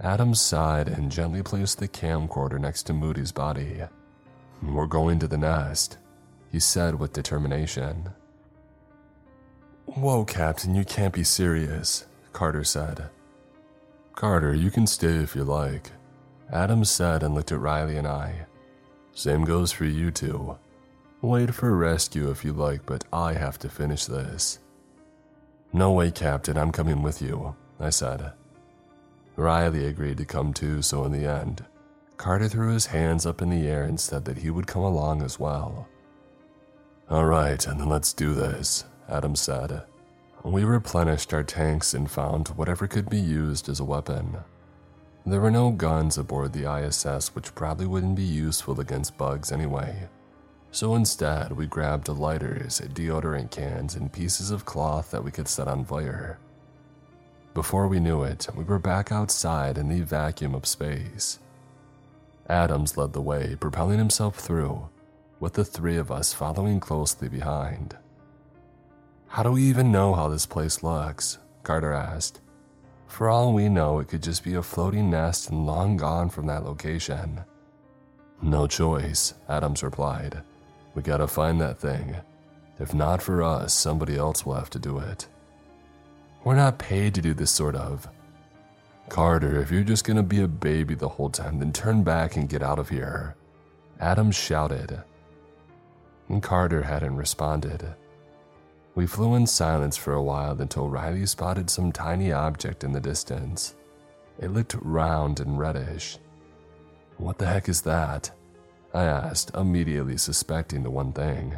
Adam sighed and gently placed the camcorder next to Moody's body. We're going to the nest, he said with determination. Whoa, Captain, you can't be serious, Carter said. Carter, you can stay if you like, Adams said and looked at Riley and I. Same goes for you two. Wait for rescue if you like, but I have to finish this. No way, Captain, I'm coming with you, I said. Riley agreed to come too, so in the end, Carter threw his hands up in the air and said that he would come along as well. All right, and then let's do this, Adam said. We replenished our tanks and found whatever could be used as a weapon. There were no guns aboard the ISS, which probably wouldn't be useful against bugs anyway. So instead, we grabbed lighters, deodorant cans, and pieces of cloth that we could set on fire. Before we knew it, we were back outside in the vacuum of space. Adams led the way, propelling himself through, with the three of us following closely behind. How do we even know how this place looks? Carter asked. For all we know, it could just be a floating nest and long gone from that location. No choice, Adams replied. We gotta find that thing. If not for us, somebody else will have to do it. We're not paid to do this sort of. Carter, if you're just gonna be a baby the whole time, then turn back and get out of here. Adams shouted. And Carter hadn't responded. We flew in silence for a while until Riley spotted some tiny object in the distance. It looked round and reddish. What the heck is that? I asked, immediately suspecting the one thing.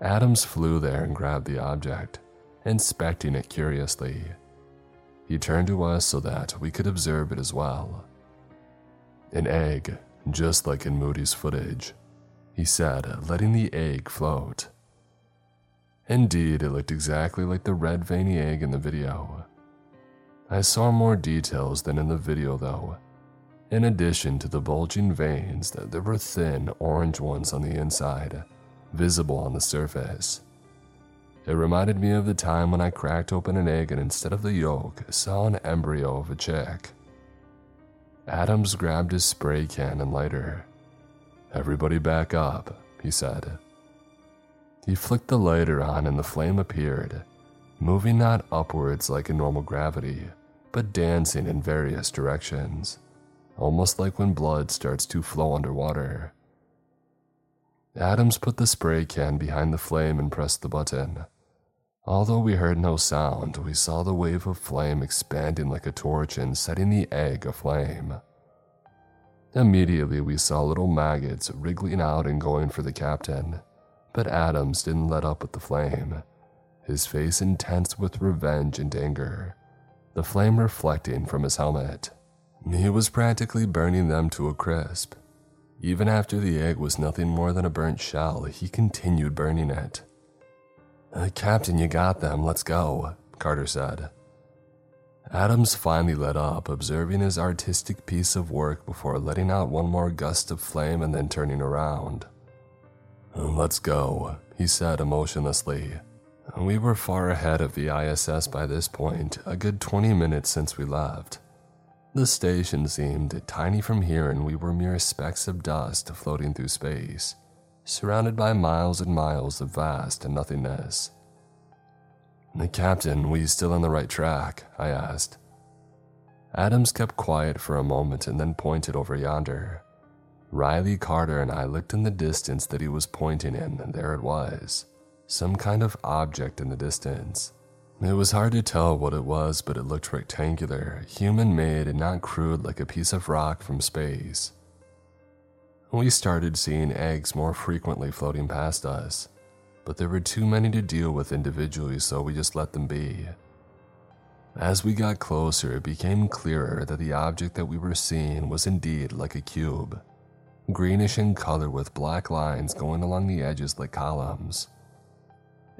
Adams flew there and grabbed the object inspecting it curiously. He turned to us so that we could observe it as well. An egg, just like in Moody's footage, he said, letting the egg float. Indeed, it looked exactly like the red veiny egg in the video. I saw more details than in the video, though. In addition to the bulging veins, there were thin orange ones on the inside, visible on the surface. It reminded me of the time when I cracked open an egg and instead of the yolk, saw an embryo of a chick. Adams grabbed his spray can and lighter. Everybody back up, he said. He flicked the lighter on and the flame appeared, moving not upwards like in normal gravity, but dancing in various directions, almost like when blood starts to flow underwater. Adams put the spray can behind the flame and pressed the button. Although we heard no sound, we saw the wave of flame expanding like a torch and setting the egg aflame. Immediately, we saw little maggots wriggling out and going for the captain, but Adams didn't let up with the flame, his face intense with revenge and anger, the flame reflecting from his helmet. He was practically burning them to a crisp. Even after the egg was nothing more than a burnt shell, he continued burning it. Uh, Captain, you got them. Let's go, Carter said. Adams finally let up, observing his artistic piece of work before letting out one more gust of flame and then turning around. Let's go, he said emotionlessly. We were far ahead of the ISS by this point, a good 20 minutes since we left. The station seemed tiny from here, and we were mere specks of dust floating through space surrounded by miles and miles of vast nothingness. The captain, we still on the right track? I asked. Adams kept quiet for a moment and then pointed over yonder. Riley Carter and I looked in the distance that he was pointing in, and there it was some kind of object in the distance. It was hard to tell what it was, but it looked rectangular, human made, and not crude like a piece of rock from space. We started seeing eggs more frequently floating past us, but there were too many to deal with individually, so we just let them be. As we got closer, it became clearer that the object that we were seeing was indeed like a cube, greenish in color with black lines going along the edges like columns.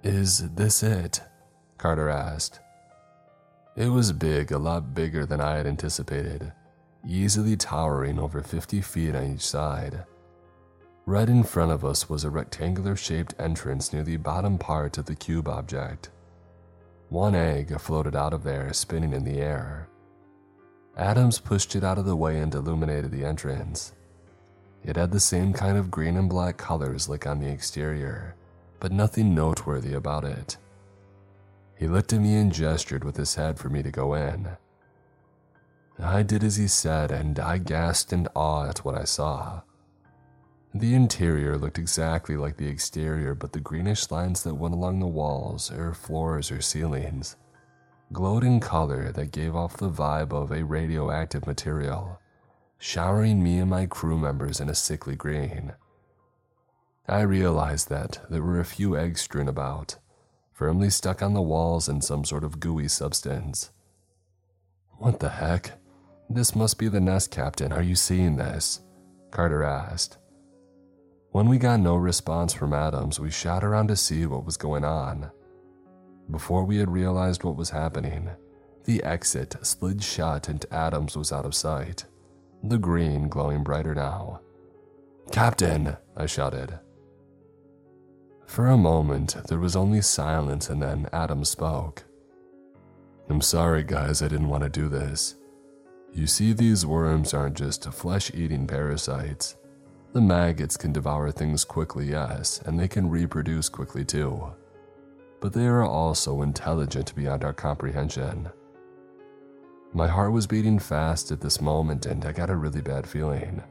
Is this it? Carter asked. It was big, a lot bigger than I had anticipated, easily towering over 50 feet on each side. Right in front of us was a rectangular shaped entrance near the bottom part of the cube object. One egg floated out of there, spinning in the air. Adams pushed it out of the way and illuminated the entrance. It had the same kind of green and black colors like on the exterior, but nothing noteworthy about it. He looked at me and gestured with his head for me to go in. I did as he said, and I gasped in awe at what I saw. The interior looked exactly like the exterior, but the greenish lines that went along the walls, or floors, or ceilings glowed in color that gave off the vibe of a radioactive material, showering me and my crew members in a sickly green. I realized that there were a few eggs strewn about, firmly stuck on the walls in some sort of gooey substance. What the heck? This must be the nest, Captain. Are you seeing this? Carter asked. When we got no response from Adams, we shot around to see what was going on. Before we had realized what was happening, the exit slid shut and Adams was out of sight, the green glowing brighter now. Captain, I shouted. For a moment, there was only silence, and then Adam spoke. I'm sorry, guys, I didn't want to do this. You see, these worms aren't just flesh eating parasites. The maggots can devour things quickly, yes, and they can reproduce quickly too. But they are also intelligent beyond our comprehension. My heart was beating fast at this moment, and I got a really bad feeling.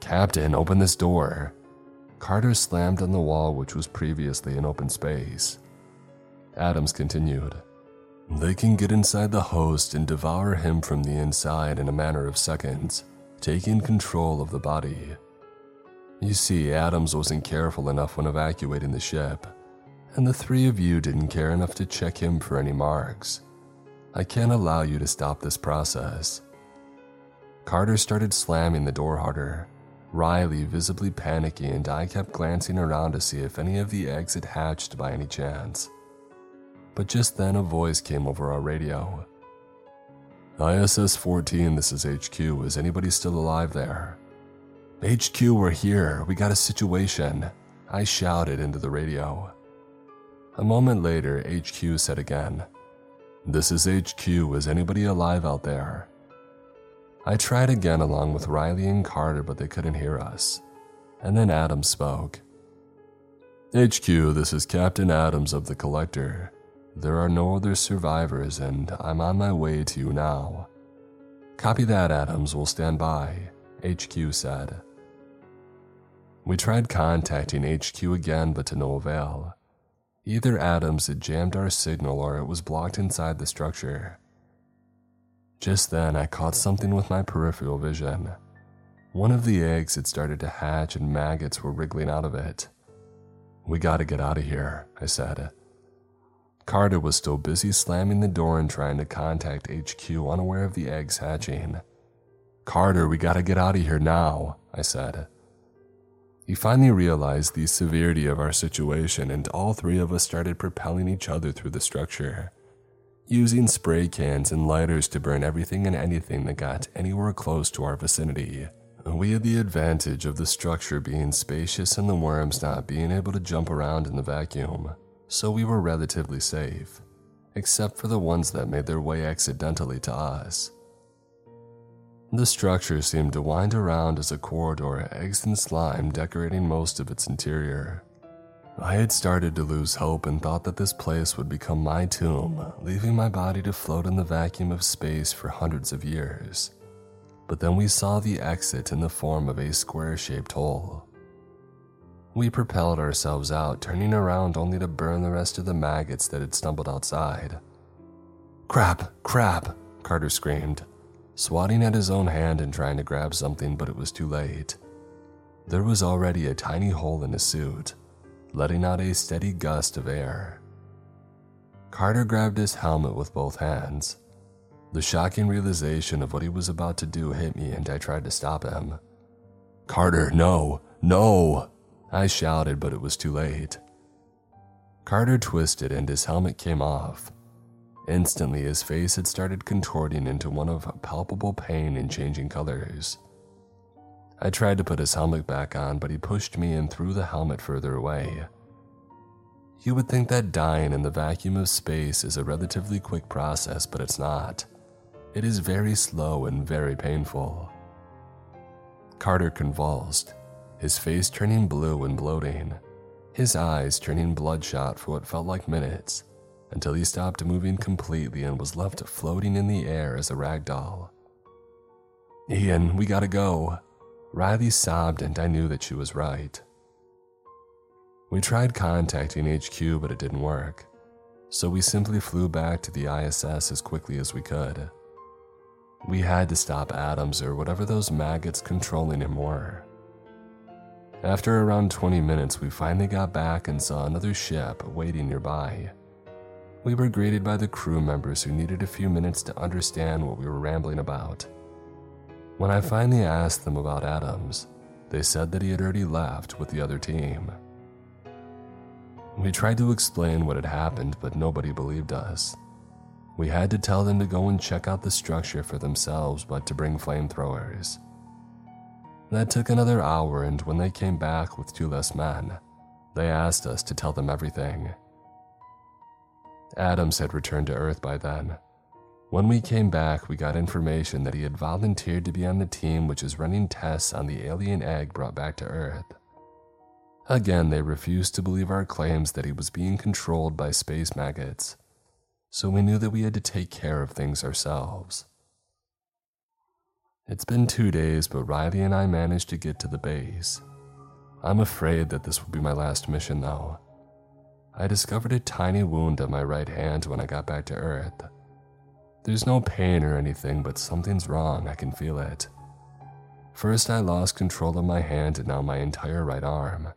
Captain, open this door, Carter slammed on the wall, which was previously an open space. Adams continued. They can get inside the host and devour him from the inside in a matter of seconds, taking control of the body. You see, Adams wasn't careful enough when evacuating the ship, and the three of you didn't care enough to check him for any marks. I can't allow you to stop this process. Carter started slamming the door harder, Riley visibly panicky, and I kept glancing around to see if any of the eggs had hatched by any chance. But just then a voice came over our radio. ISS 14, this is HQ. Is anybody still alive there? HQ, we're here. We got a situation. I shouted into the radio. A moment later, HQ said again, This is HQ. Is anybody alive out there? I tried again along with Riley and Carter, but they couldn't hear us. And then Adams spoke. HQ, this is Captain Adams of the Collector. There are no other survivors, and I'm on my way to you now. Copy that, Adams. We'll stand by, HQ said. We tried contacting HQ again, but to no avail. Either Adams had jammed our signal or it was blocked inside the structure. Just then, I caught something with my peripheral vision. One of the eggs had started to hatch and maggots were wriggling out of it. We gotta get out of here, I said. Carter was still busy slamming the door and trying to contact HQ, unaware of the eggs hatching. Carter, we gotta get out of here now, I said. He finally realized the severity of our situation, and all three of us started propelling each other through the structure using spray cans and lighters to burn everything and anything that got anywhere close to our vicinity. We had the advantage of the structure being spacious and the worms not being able to jump around in the vacuum, so we were relatively safe, except for the ones that made their way accidentally to us. The structure seemed to wind around as a corridor, eggs and slime decorating most of its interior. I had started to lose hope and thought that this place would become my tomb, leaving my body to float in the vacuum of space for hundreds of years. But then we saw the exit in the form of a square shaped hole. We propelled ourselves out, turning around only to burn the rest of the maggots that had stumbled outside. Crap, crap, Carter screamed, swatting at his own hand and trying to grab something, but it was too late. There was already a tiny hole in his suit, letting out a steady gust of air. Carter grabbed his helmet with both hands. The shocking realization of what he was about to do hit me, and I tried to stop him. Carter, no, no! I shouted, but it was too late. Carter twisted and his helmet came off. Instantly, his face had started contorting into one of palpable pain and changing colors. I tried to put his helmet back on, but he pushed me and threw the helmet further away. You would think that dying in the vacuum of space is a relatively quick process, but it's not. It is very slow and very painful. Carter convulsed, his face turning blue and bloating, his eyes turning bloodshot for what felt like minutes, until he stopped moving completely and was left floating in the air as a rag doll. Ian, we gotta go. Riley sobbed, and I knew that she was right. We tried contacting HQ, but it didn't work, so we simply flew back to the ISS as quickly as we could. We had to stop Adams or whatever those maggots controlling him were. After around 20 minutes, we finally got back and saw another ship waiting nearby. We were greeted by the crew members who needed a few minutes to understand what we were rambling about. When I finally asked them about Adams, they said that he had already left with the other team. We tried to explain what had happened, but nobody believed us. We had to tell them to go and check out the structure for themselves, but to bring flamethrowers. That took another hour, and when they came back with two less men, they asked us to tell them everything. Adams had returned to Earth by then. When we came back, we got information that he had volunteered to be on the team which is running tests on the alien egg brought back to Earth. Again, they refused to believe our claims that he was being controlled by space maggots, so we knew that we had to take care of things ourselves. It's been two days, but Riley and I managed to get to the base. I'm afraid that this will be my last mission, though. I discovered a tiny wound on my right hand when I got back to Earth. There's no pain or anything, but something's wrong, I can feel it. First, I lost control of my hand and now my entire right arm.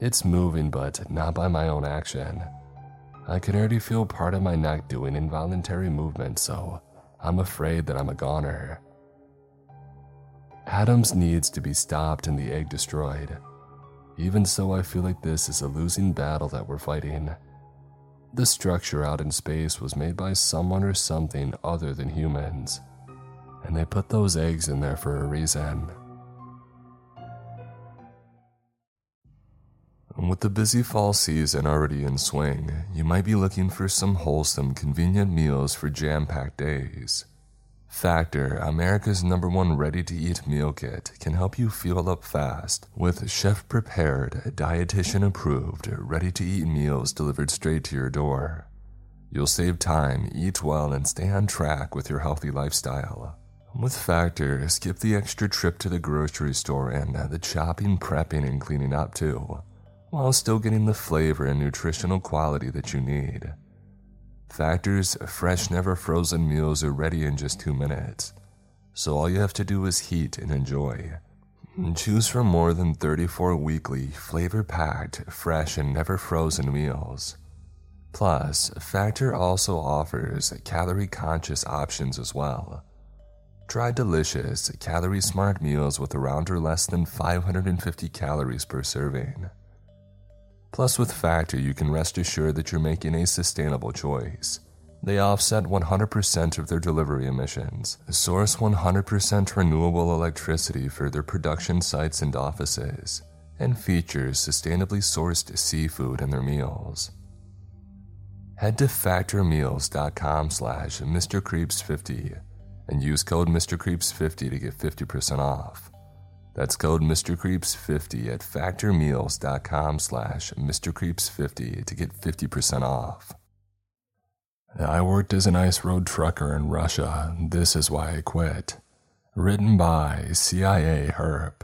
It's moving, but not by my own action. I can already feel part of my neck doing involuntary movements, so I'm afraid that I'm a goner. Adams needs to be stopped and the egg destroyed. Even so, I feel like this is a losing battle that we're fighting. The structure out in space was made by someone or something other than humans, and they put those eggs in there for a reason. With the busy fall season already in swing, you might be looking for some wholesome, convenient meals for jam packed days. Factor, America's number one ready to eat meal kit, can help you fuel up fast with chef prepared, dietitian approved, ready to eat meals delivered straight to your door. You'll save time, eat well, and stay on track with your healthy lifestyle. With Factor, skip the extra trip to the grocery store and the chopping, prepping, and cleaning up too while still getting the flavor and nutritional quality that you need. Factor's fresh, never frozen meals are ready in just two minutes, so all you have to do is heat and enjoy. Choose from more than 34 weekly, flavor packed, fresh, and never frozen meals. Plus, Factor also offers calorie conscious options as well. Try delicious, calorie smart meals with around or less than 550 calories per serving. Plus, with Factor, you can rest assured that you're making a sustainable choice. They offset 100% of their delivery emissions, source 100% renewable electricity for their production sites and offices, and features sustainably sourced seafood in their meals. Head to factormeals.com slash mrcreeps50 and use code mrcreeps50 to get 50% off. That's code MrCreeps50 at factormeals.com slash MrCreeps50 to get 50% off. I worked as an ice road trucker in Russia. This is why I quit. Written by CIA Herp.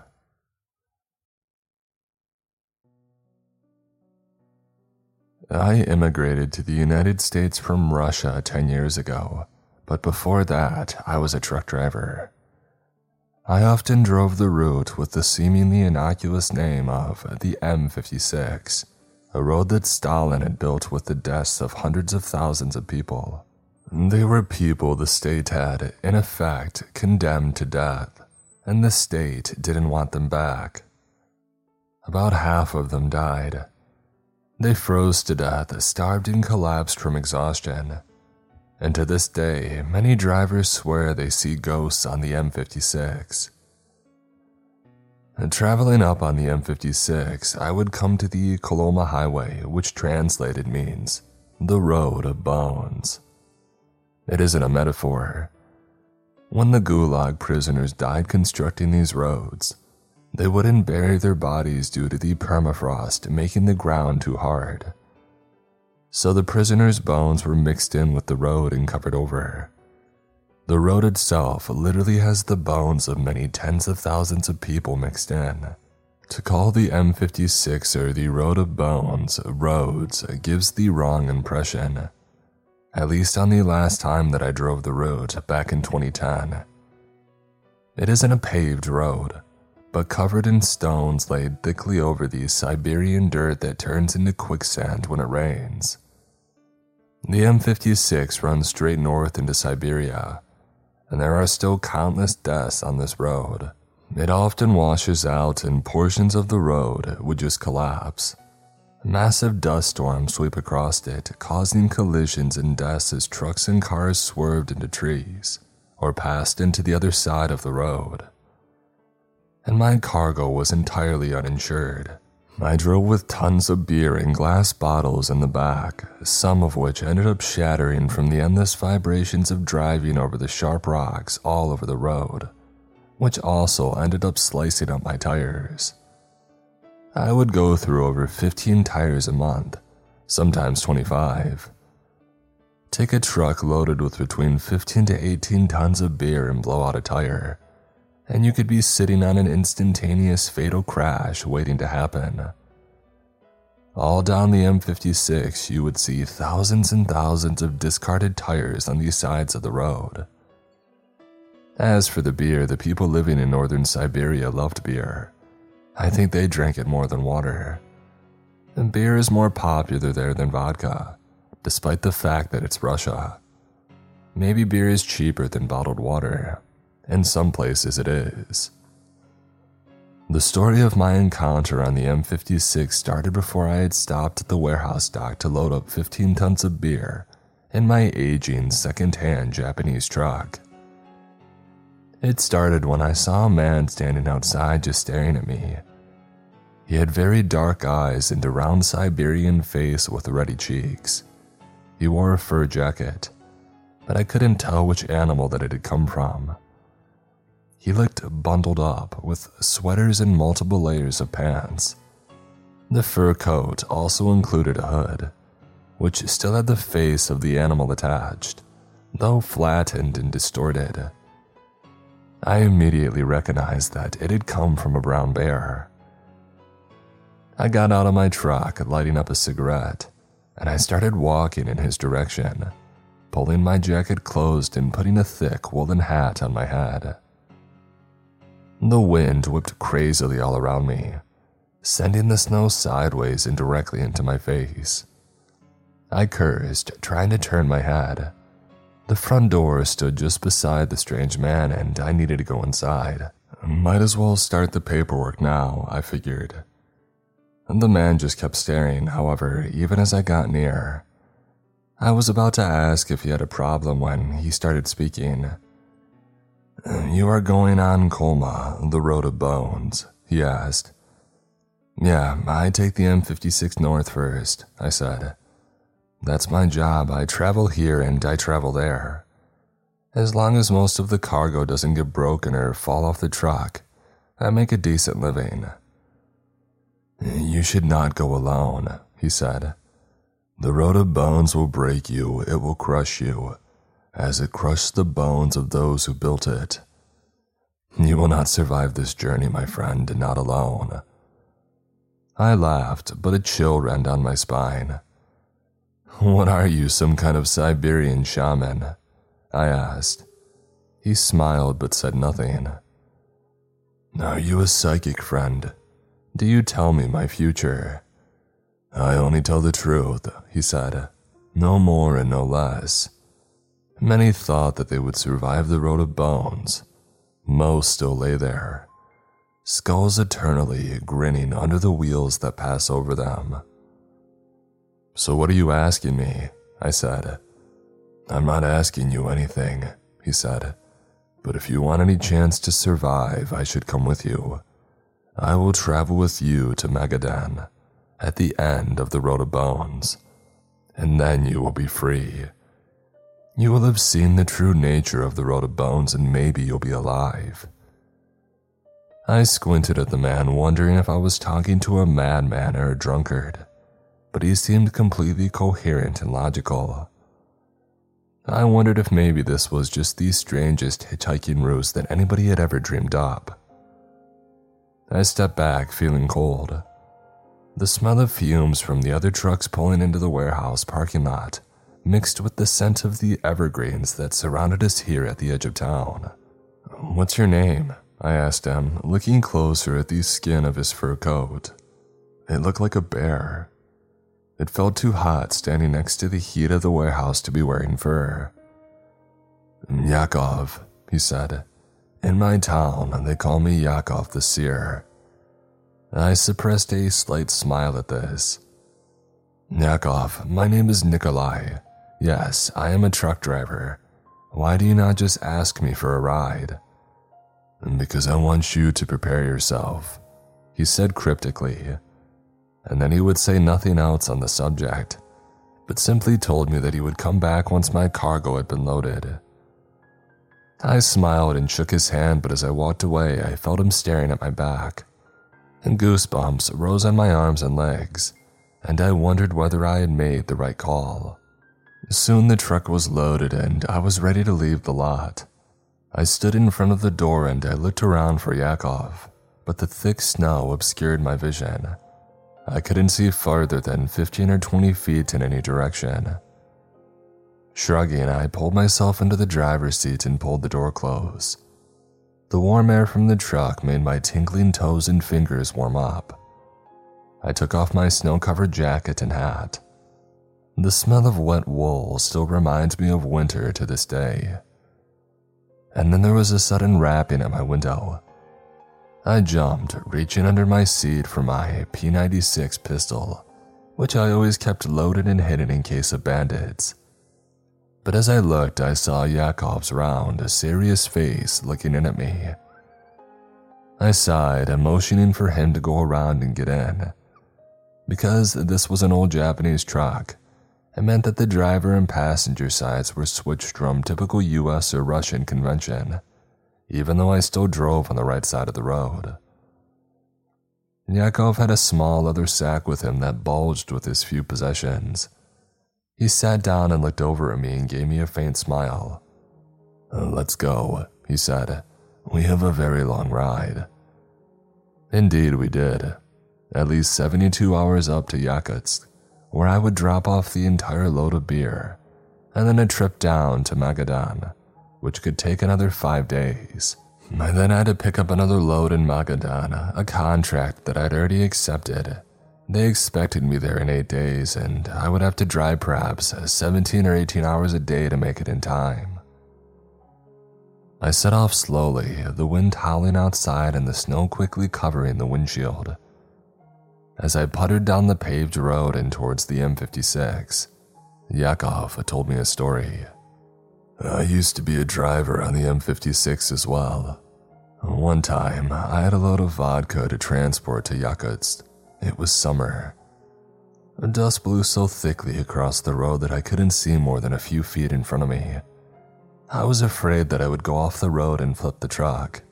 I immigrated to the United States from Russia 10 years ago, but before that, I was a truck driver. I often drove the route with the seemingly innocuous name of the M56, a road that Stalin had built with the deaths of hundreds of thousands of people. They were people the state had, in effect, condemned to death, and the state didn't want them back. About half of them died. They froze to death, starved, and collapsed from exhaustion. And to this day, many drivers swear they see ghosts on the M56. And traveling up on the M56, I would come to the Kolyma Highway, which translated means the Road of Bones. It isn't a metaphor. When the Gulag prisoners died constructing these roads, they wouldn't bury their bodies due to the permafrost making the ground too hard. So the prisoners' bones were mixed in with the road and covered over. The road itself literally has the bones of many tens of thousands of people mixed in. To call the M56 or the Road of Bones roads gives the wrong impression, at least on the last time that I drove the route back in 2010. It isn't a paved road, but covered in stones laid thickly over the Siberian dirt that turns into quicksand when it rains. The M56 runs straight north into Siberia, and there are still countless deaths on this road. It often washes out, and portions of the road would just collapse. Massive dust storms sweep across it, causing collisions and deaths as trucks and cars swerved into trees or passed into the other side of the road and my cargo was entirely uninsured. I drove with tons of beer in glass bottles in the back, some of which ended up shattering from the endless vibrations of driving over the sharp rocks all over the road, which also ended up slicing up my tires. I would go through over 15 tires a month, sometimes 25. Take a truck loaded with between 15 to 18 tons of beer and blow out a tire and you could be sitting on an instantaneous fatal crash waiting to happen. All down the M56, you would see thousands and thousands of discarded tires on the sides of the road. As for the beer, the people living in northern Siberia loved beer. I think they drank it more than water. And beer is more popular there than vodka, despite the fact that it's Russia. Maybe beer is cheaper than bottled water, in some places, it is. The story of my encounter on the M56 started before I had stopped at the warehouse dock to load up 15 tons of beer in my aging second hand Japanese truck. It started when I saw a man standing outside just staring at me. He had very dark eyes and a round Siberian face with ruddy cheeks. He wore a fur jacket, but I couldn't tell which animal that it had come from. He looked bundled up, with sweaters and multiple layers of pants. The fur coat also included a hood, which still had the face of the animal attached, though flattened and distorted. I immediately recognized that it had come from a brown bear. I got out of my truck, lighting up a cigarette, and I started walking in his direction, pulling my jacket closed and putting a thick woolen hat on my head. The wind whipped crazily all around me, sending the snow sideways and directly into my face. I cursed, trying to turn my head. The front door stood just beside the strange man, and I needed to go inside. Might as well start the paperwork now, I figured. The man just kept staring, however, even as I got near. I was about to ask if he had a problem when he started speaking. You are going on Kolyma, the Road of Bones? he asked. Yeah, I take the M56 north first, I said. That's my job. I travel here and I travel there. As long as most of the cargo doesn't get broken or fall off the truck, I make a decent living. You should not go alone, he said. The road of bones will break you, it will crush you, as it crushed the bones of those who built it. You will not survive this journey, my friend, and not alone. I laughed, but a chill ran down my spine. What are you, some kind of Siberian shaman? I asked. He smiled but said nothing. Are you a psychic friend? Do you tell me my future? I only tell the truth, he said. No more and no less. Many thought that they would survive the road of bones. Most still lay there, skulls eternally grinning under the wheels that pass over them. So, what are you asking me? I said. I'm not asking you anything, he said. But if you want any chance to survive, I should come with you. I will travel with you to Magadan at the end of the Road of Bones, and then you will be free. You will have seen the true nature of the Road of Bones, and maybe you'll be alive. I squinted at the man, wondering if I was talking to a madman or a drunkard, but he seemed completely coherent and logical. I wondered if maybe this was just the strangest hitchhiking ruse that anybody had ever dreamed up. I stepped back, feeling cold. The smell of fumes from the other trucks pulling into the warehouse parking lot mixed with the scent of the evergreens that surrounded us here at the edge of town. What's your name? I asked him, looking closer at the skin of his fur coat. It looked like a bear. It felt too hot standing next to the heat of the warehouse to be wearing fur. Yakov, he said. In my town, they call me Yakov the Seer. I suppressed a slight smile at this. Yakov, my name is Nikolai. Yes, I am a truck driver. Why do you not just ask me for a ride? Because I want you to prepare yourself, he said cryptically and then he would say nothing else on the subject, but simply told me that he would come back once my cargo had been loaded. I smiled and shook his hand, but as I walked away, I felt him staring at my back. And goosebumps rose on my arms and legs, and I wondered whether I had made the right call. Soon the truck was loaded and I was ready to leave the lot. I stood in front of the door and I looked around for Yakov, but the thick snow obscured my vision. I couldn't see farther than 15 or 20 feet in any direction. Shrugging, I pulled myself into the driver's seat and pulled the door close. The warm air from the truck made my tingling toes and fingers warm up. I took off my snow covered jacket and hat. The smell of wet wool still reminds me of winter to this day. And then there was a sudden rapping at my window. I jumped, reaching under my seat for my P96 pistol, which I always kept loaded and hidden in case of bandits. But as I looked, I saw Yakov's round, serious face looking in at me. I sighed, and motioning for him to go around and get in. Because this was an old Japanese truck, it meant that the driver and passenger sides were switched from typical US or Russian convention even though I still drove on the right side of the road. Yakov had a small leather sack with him that bulged with his few possessions. He sat down and looked over at me and gave me a faint smile. Let's go, he said. We have a very long ride. Indeed, we did. At least 72 hours up to Yakutsk, where I would drop off the entire load of beer, and then a trip down to Magadan which could take another five days. I then had to pick up another load in Magadan, a contract that I'd already accepted. They expected me there in eight days, and I would have to drive perhaps 17 or 18 hours a day to make it in time. I set off slowly, the wind howling outside and the snow quickly covering the windshield. As I puttered down the paved road and towards the M56, Yakov told me a story. I used to be a driver on the M56 as well. One time, I had a load of vodka to transport to Yakutsk. It was summer. Dust blew so thickly across the road that I couldn't see more than a few feet in front of me. I was afraid that I would go off the road and flip the truck.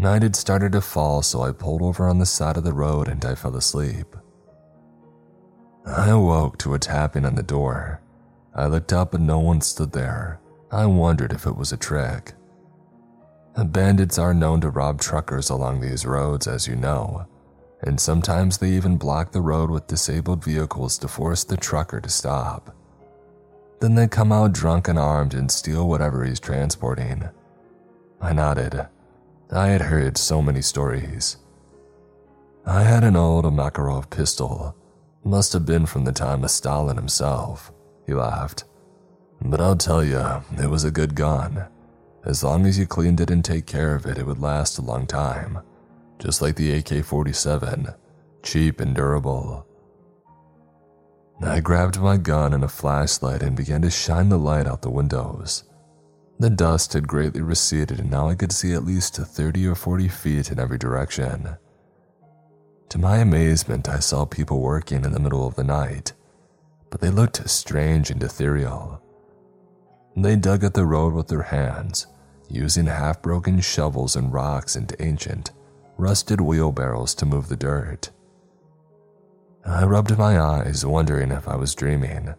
Night had started to fall, so I pulled over on the side of the road and I fell asleep. I awoke to a tapping on the door. I looked up and no one stood there. I wondered if it was a trick. Bandits are known to rob truckers along these roads, as you know, and sometimes they even block the road with disabled vehicles to force the trucker to stop. Then they come out drunk and armed and steal whatever he's transporting. I nodded. I had heard so many stories. I had an old Makarov pistol. Must have been from the time of Stalin himself. He laughed. But I'll tell you, it was a good gun. As long as you cleaned it and take care of it, it would last a long time. Just like the AK 47, cheap and durable. I grabbed my gun and a flashlight and began to shine the light out the windows. The dust had greatly receded and now I could see at least 30 or 40 feet in every direction. To my amazement, I saw people working in the middle of the night, but they looked strange and ethereal. They dug at the road with their hands, using half broken shovels and rocks and ancient, rusted wheelbarrows to move the dirt. I rubbed my eyes, wondering if I was dreaming.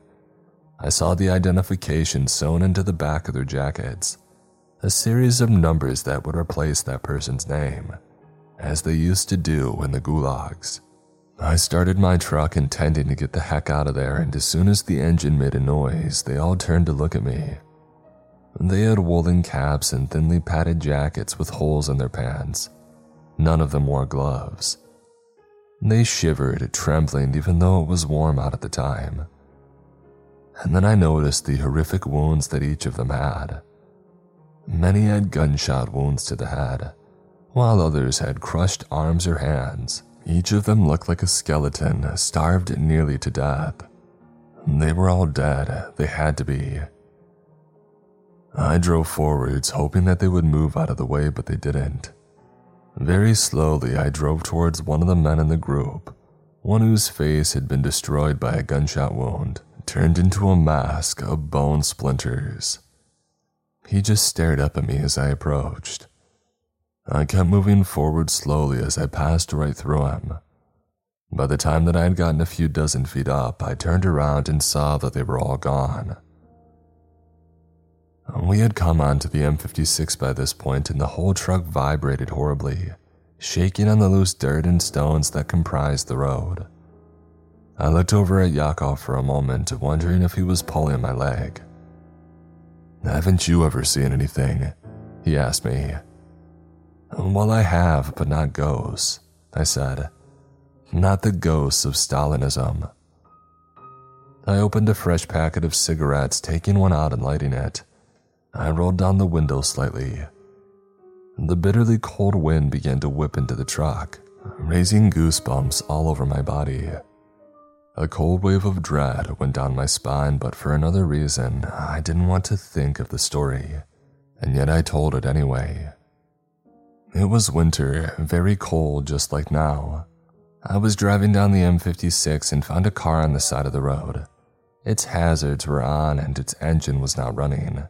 I saw the identification sewn into the back of their jackets, a series of numbers that would replace that person's name, as they used to do in the gulags. I started my truck intending to get the heck out of there, and as soon as the engine made a noise, they all turned to look at me. They had woolen caps and thinly padded jackets with holes in their pants. None of them wore gloves. They shivered, trembling even though it was warm out at the time. And then I noticed the horrific wounds that each of them had. Many had gunshot wounds to the head, while others had crushed arms or hands. Each of them looked like a skeleton, starved nearly to death. They were all dead, they had to be. I drove forwards, hoping that they would move out of the way, but they didn't. Very slowly, I drove towards one of the men in the group, one whose face had been destroyed by a gunshot wound, turned into a mask of bone splinters. He just stared up at me as I approached. I kept moving forward slowly as I passed right through him. By the time that I had gotten a few dozen feet up, I turned around and saw that they were all gone. We had come onto the M56 by this point, and the whole truck vibrated horribly, shaking on the loose dirt and stones that comprised the road. I looked over at Yakov for a moment, wondering if he was pulling my leg. Haven't you ever seen anything? He asked me. Well, I have, but not ghosts, I said. Not the ghosts of Stalinism. I opened a fresh packet of cigarettes, taking one out and lighting it. I rolled down the window slightly. The bitterly cold wind began to whip into the truck, raising goosebumps all over my body. A cold wave of dread went down my spine, but for another reason, I didn't want to think of the story, and yet I told it anyway. It was winter, very cold, just like now. I was driving down the M56 and found a car on the side of the road. Its hazards were on and its engine was not running.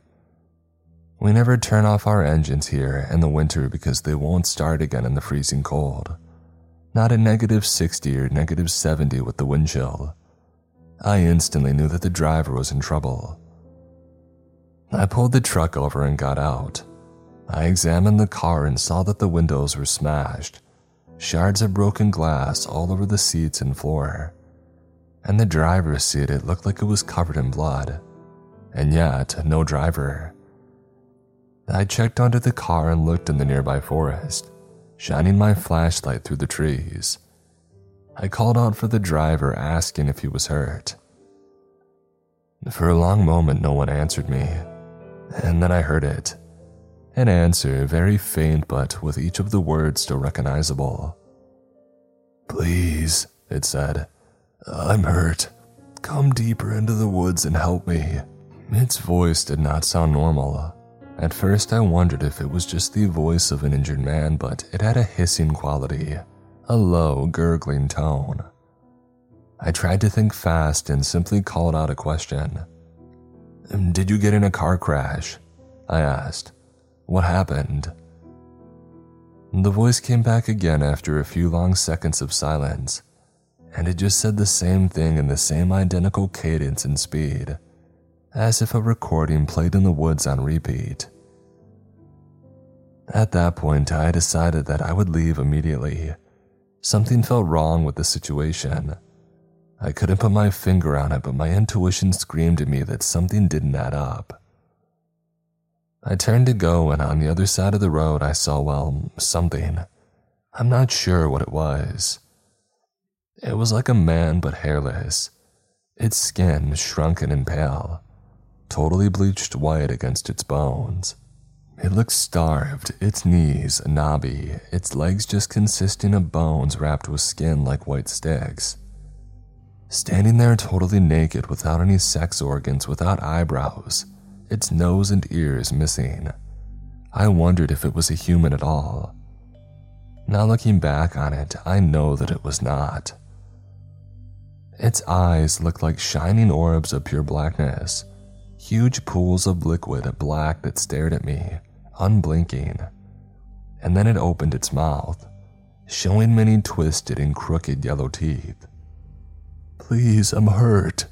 We never turn off our engines here in the winter because they won't start again in the freezing cold. Not a negative 60 or negative 70 with the wind chill. I instantly knew that the driver was in trouble. I pulled the truck over and got out. I examined the car and saw that the windows were smashed, shards of broken glass all over the seats and floor. And the driver's seat, it looked like it was covered in blood. And yet, no driver. I checked onto the car and looked in the nearby forest, shining my flashlight through the trees. I called out for the driver, asking if he was hurt. For a long moment, no one answered me, and then I heard it. An answer, very faint, but with each of the words still recognizable. Please, it said, I'm hurt. Come deeper into the woods and help me. Its voice did not sound normal. At first, I wondered if it was just the voice of an injured man, but it had a hissing quality, a low, gurgling tone. I tried to think fast and simply called out a question. Um, did you get in a car crash? I asked. What happened? The voice came back again after a few long seconds of silence, and it just said the same thing in the same identical cadence and speed as if a recording played in the woods on repeat. At that point, I decided that I would leave immediately. Something felt wrong with the situation. I couldn't put my finger on it, but my intuition screamed at me that something didn't add up. I turned to go, and on the other side of the road, I saw, well, something. I'm not sure what it was. It was like a man, but hairless. Its skin shrunken and pale, totally bleached white against its bones. It looked starved, its knees knobby, its legs just consisting of bones wrapped with skin like white sticks. Standing there totally naked without any sex organs, without eyebrows, its nose and ears missing. I wondered if it was a human at all. Now looking back on it, I know that it was not. Its eyes looked like shining orbs of pure blackness, huge pools of liquid black that stared at me, unblinking. And then it opened its mouth, showing many twisted and crooked yellow teeth. Please, I'm hurt,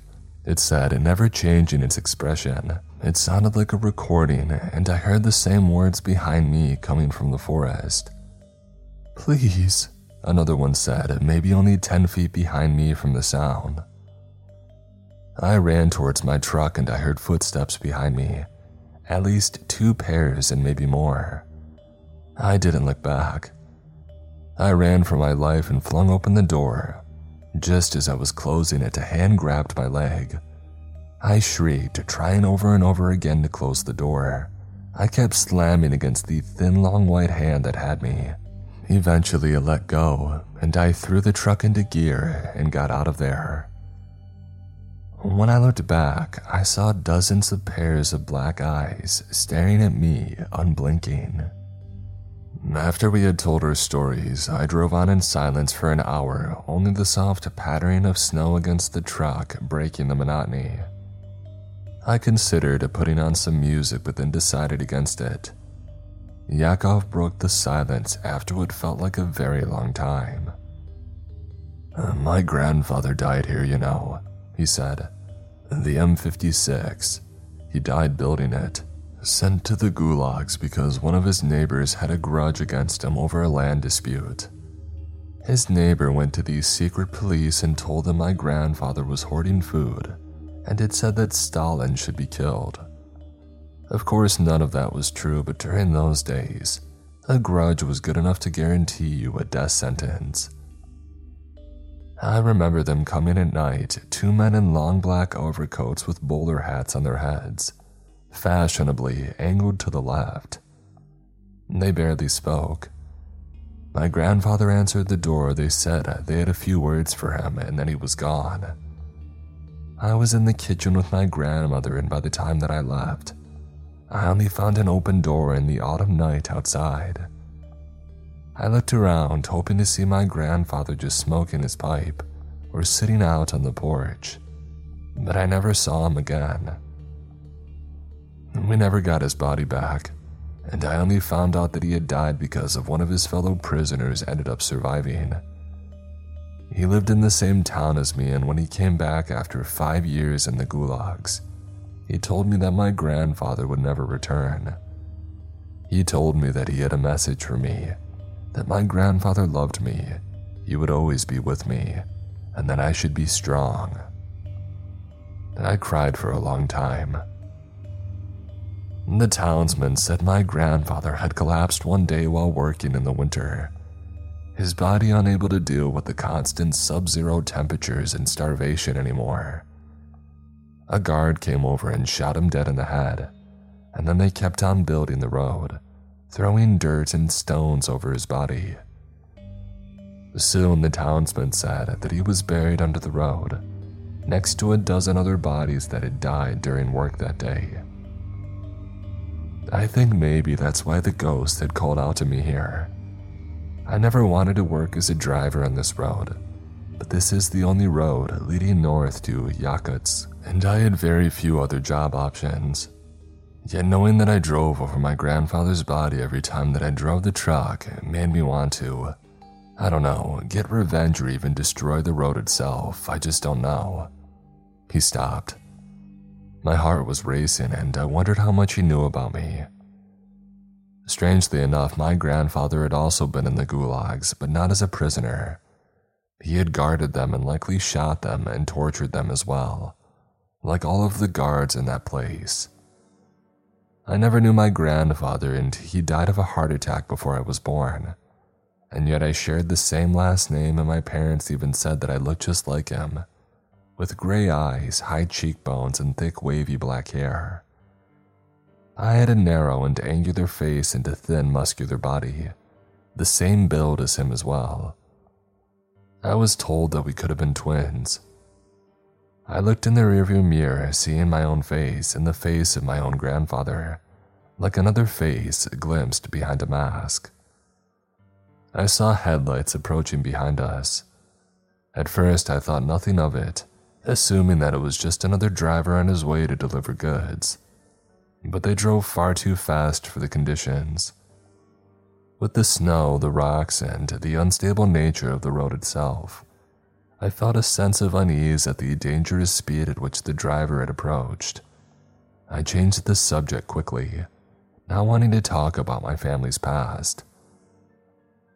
it said, and never changing its expression. It sounded like a recording, and I heard the same words behind me coming from the forest. Please, another one said, maybe only 10 feet behind me from the sound. I ran towards my truck and I heard footsteps behind me, at least two pairs and maybe more. I didn't look back. I ran for my life and flung open the door. Just as I was closing it, a hand grabbed my leg. I shrieked, trying over and over again to close the door. I kept slamming against the thin, long white hand that had me. Eventually, it let go, and I threw the truck into gear and got out of there. When I looked back, I saw dozens of pairs of black eyes staring at me, unblinking. After we had told our stories, I drove on in silence for an hour, only the soft pattering of snow against the truck breaking the monotony. I considered putting on some music but then decided against it. Yakov broke the silence after what felt like a very long time. My grandfather died here, you know, he said. The M56. He died building it. Sent to the gulags because one of his neighbors had a grudge against him over a land dispute. His neighbor went to the secret police and told them my grandfather was hoarding food, and it said that Stalin should be killed. Of course, none of that was true, but during those days, a grudge was good enough to guarantee you a death sentence. I remember them coming at night, two men in long black overcoats with bowler hats on their heads, fashionably angled to the left. They barely spoke. My grandfather answered the door. They said they had a few words for him, and then he was gone. I was in the kitchen with my grandmother, and by the time that I left, I only found an open door in the autumn night outside. I looked around, hoping to see my grandfather just smoking his pipe or sitting out on the porch, but I never saw him again. We never got his body back, and I only found out that he had died because of one of his fellow prisoners ended up surviving. He lived in the same town as me, and when he came back after five years in the gulags, he told me that my grandfather would never return. He told me that he had a message for me, that my grandfather loved me, he would always be with me, and that I should be strong. I cried for a long time. The townsman said my grandfather had collapsed one day while working in the winter, his body unable to deal with the constant sub zero temperatures and starvation anymore. A guard came over and shot him dead in the head, and then they kept on building the road, throwing dirt and stones over his body. Soon the townsman said that he was buried under the road, next to a dozen other bodies that had died during work that day. I think maybe that's why the ghost had called out to me here. I never wanted to work as a driver on this road, but this is the only road leading north to Yakutsk and I had very few other job options. Yet knowing that I drove over my grandfather's body every time that I drove the truck made me want to, I don't know, get revenge or even destroy the road itself. I just don't know. He stopped. My heart was racing and I wondered how much he knew about me. Strangely enough, my grandfather had also been in the gulags, but not as a prisoner. He had guarded them and likely shot them and tortured them as well, like all of the guards in that place. I never knew my grandfather, and he died of a heart attack before I was born. And yet I shared the same last name, and my parents even said that I looked just like him, with gray eyes, high cheekbones, and thick wavy black hair. I had a narrow and angular face and a thin, muscular body, the same build as him as well. I was told that we could have been twins. I looked in the rearview mirror, seeing my own face and the face of my own grandfather, like another face glimpsed behind a mask. I saw headlights approaching behind us. At first, I thought nothing of it, assuming that it was just another driver on his way to deliver goods. But they drove far too fast for the conditions. With the snow, the rocks, and the unstable nature of the road itself, I felt a sense of unease at the dangerous speed at which the driver had approached. I changed the subject quickly, not wanting to talk about my family's past.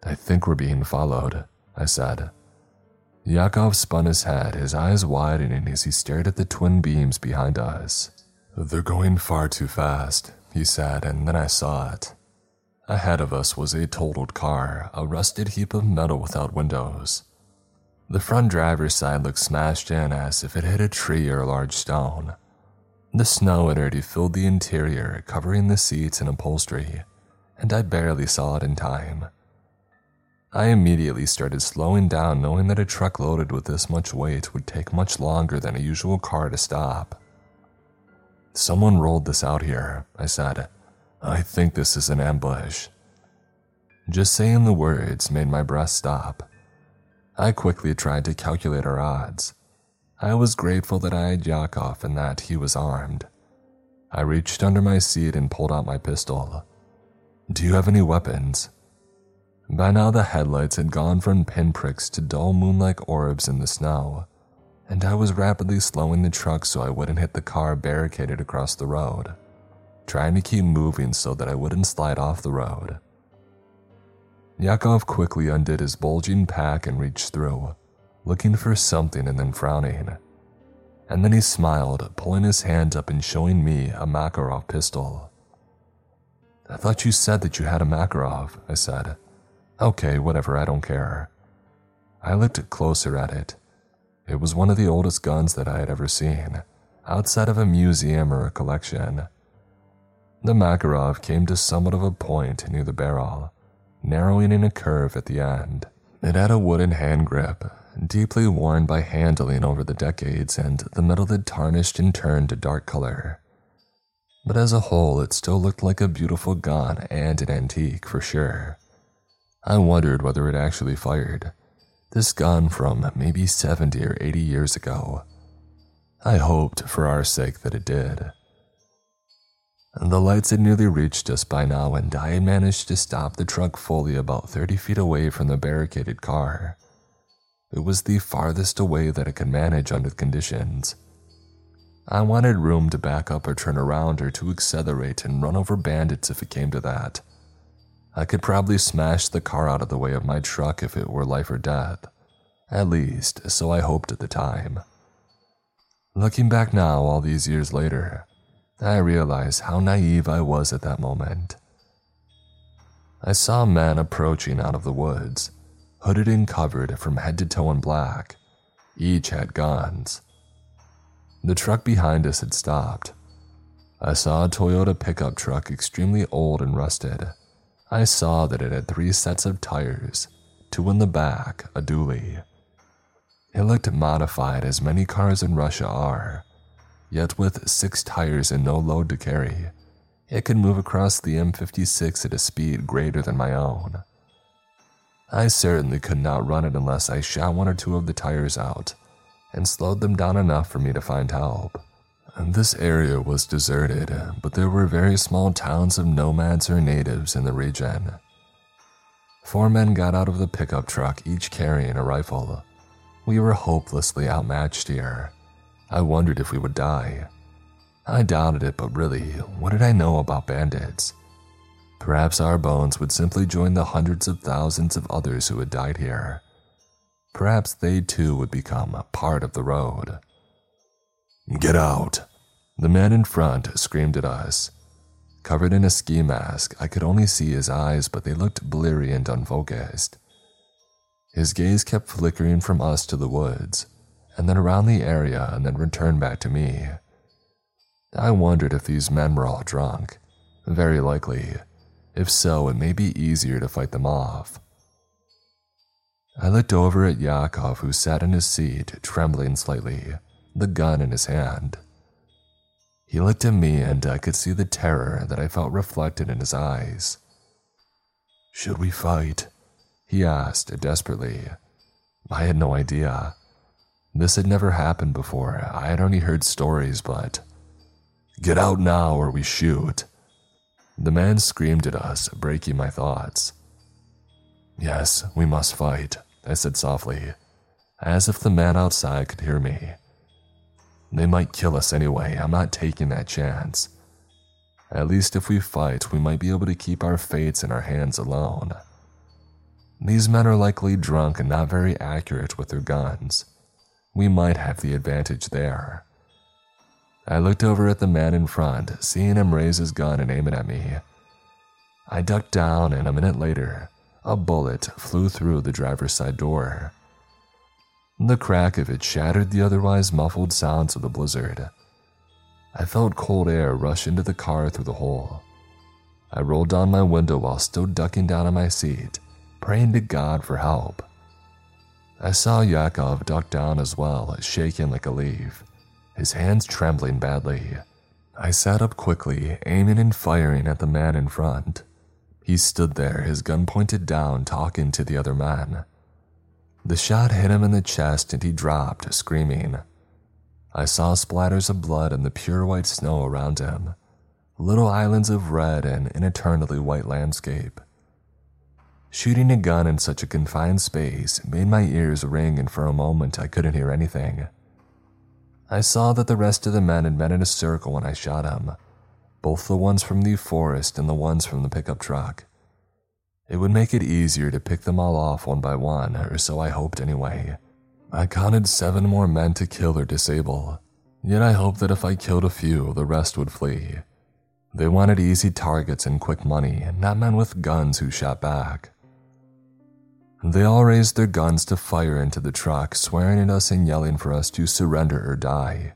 I think we're being followed, I said. Yakov spun his head, his eyes widening as he stared at the twin beams behind us. They're going far too fast, he said, and then I saw it. Ahead of us was a totaled car, a rusted heap of metal without windows. The front driver's side looked smashed in as if it hit a tree or a large stone. The snow had already filled the interior, covering the seats and upholstery, and I barely saw it in time. I immediately started slowing down, knowing that a truck loaded with this much weight would take much longer than a usual car to stop. Someone rolled this out here, I said, I think this is an ambush. Just saying the words made my breath stop. I quickly tried to calculate our odds. I was grateful that I had Yakov and that he was armed. I reached under my seat and pulled out my pistol. Do you have any weapons? By now, the headlights had gone from pinpricks to dull moon like orbs in the snow, and I was rapidly slowing the truck so I wouldn't hit the car barricaded across the road trying to keep moving so that I wouldn't slide off the road. Yakov quickly undid his bulging pack and reached through, looking for something and then frowning. And then he smiled, pulling his hand up and showing me a Makarov pistol. I thought you said that you had a Makarov, I said. Okay, whatever, I don't care. I looked closer at it. It was one of the oldest guns that I had ever seen, outside of a museum or a collection. The Makarov came to somewhat of a point near the barrel, narrowing in a curve at the end. It had a wooden hand grip, deeply worn by handling over the decades, and the metal had tarnished and turned a dark color. But as a whole, it still looked like a beautiful gun and an antique for sure. I wondered whether it actually fired. This gun from maybe 70 or 80 years ago. I hoped, for our sake, that it did. The lights had nearly reached us by now, and I had managed to stop the truck fully about 30 feet away from the barricaded car. It was the farthest away that I could manage under the conditions. I wanted room to back up or turn around or to accelerate and run over bandits if it came to that. I could probably smash the car out of the way of my truck if it were life or death. At least, so I hoped at the time. Looking back now, all these years later, I realized how naive I was at that moment. I saw a man approaching out of the woods, hooded and covered from head to toe in black. Each had guns. The truck behind us had stopped. I saw a Toyota pickup truck extremely old and rusted. I saw that it had three sets of tires, two in the back, a dually. It looked modified as many cars in Russia are, Yet with six tires and no load to carry, it could move across the M56 at a speed greater than my own. I certainly could not run it unless I shot one or two of the tires out and slowed them down enough for me to find help. This area was deserted, but there were very small towns of nomads or natives in the region. Four men got out of the pickup truck, each carrying a rifle. We were hopelessly outmatched here. I wondered if we would die. I doubted it, but really, what did I know about bandits? Perhaps our bones would simply join the hundreds of thousands of others who had died here. Perhaps they too would become a part of the road. Get out! The man in front screamed at us. Covered in a ski mask, I could only see his eyes, but they looked bleary and unfocused. His gaze kept flickering from us to the woods, and then around the area, and then returned back to me. I wondered if these men were all drunk. Very likely. If so, it may be easier to fight them off. I looked over at Yakov, who sat in his seat, trembling slightly, the gun in his hand. He looked at me, and I could see the terror that I felt reflected in his eyes. Should we fight? He asked desperately. I had no idea. This had never happened before. I had only heard stories, but. Get out now or we shoot. The man screamed at us, breaking my thoughts. Yes, we must fight, I said softly, as if the man outside could hear me. They might kill us anyway. I'm not taking that chance. At least if we fight, we might be able to keep our fates in our hands alone. These men are likely drunk and not very accurate with their guns. We might have the advantage there. I looked over at the man in front, seeing him raise his gun and aim it at me. I ducked down, and a minute later, a bullet flew through the driver's side door. The crack of it shattered the otherwise muffled sounds of the blizzard. I felt cold air rush into the car through the hole. I rolled down my window while still ducking down on my seat, praying to God for help. I saw Yakov duck down as well, shaking like a leaf, his hands trembling badly. I sat up quickly, aiming and firing at the man in front. He stood there, his gun pointed down, talking to the other man. The shot hit him in the chest and he dropped, screaming. I saw splatters of blood in the pure white snow around him, little islands of red in an eternally white landscape. Shooting a gun in such a confined space made my ears ring, and for a moment I couldn't hear anything. I saw that the rest of the men had met in a circle when I shot him, both the ones from the forest and the ones from the pickup truck. It would make it easier to pick them all off one by one, or so I hoped anyway. I counted seven more men to kill or disable, yet I hoped that if I killed a few, the rest would flee. They wanted easy targets and quick money, not men with guns who shot back. They all raised their guns to fire into the truck, swearing at us and yelling for us to surrender or die.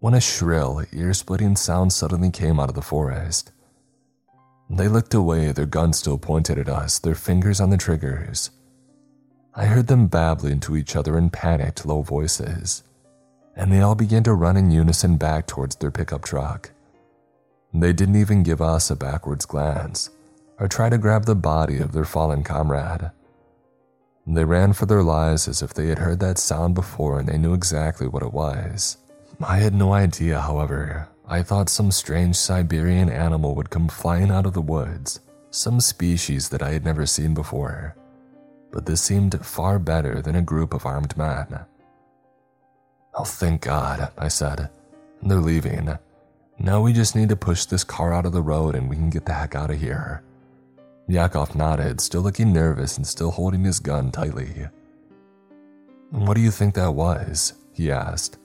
When a shrill, ear splitting sound suddenly came out of the forest. They looked away, their guns still pointed at us, their fingers on the triggers. I heard them babbling to each other in panicked, low voices, and they all began to run in unison back towards their pickup truck. They didn't even give us a backwards glance or try to grab the body of their fallen comrade. They ran for their lives as if they had heard that sound before and they knew exactly what it was. I had no idea, however, I thought some strange Siberian animal would come flying out of the woods, some species that I had never seen before. But this seemed far better than a group of armed men. Oh, thank God, I said. They're leaving. Now we just need to push this car out of the road and we can get the heck out of here. Yakov nodded, still looking nervous and still holding his gun tightly. What do you think that was? he asked.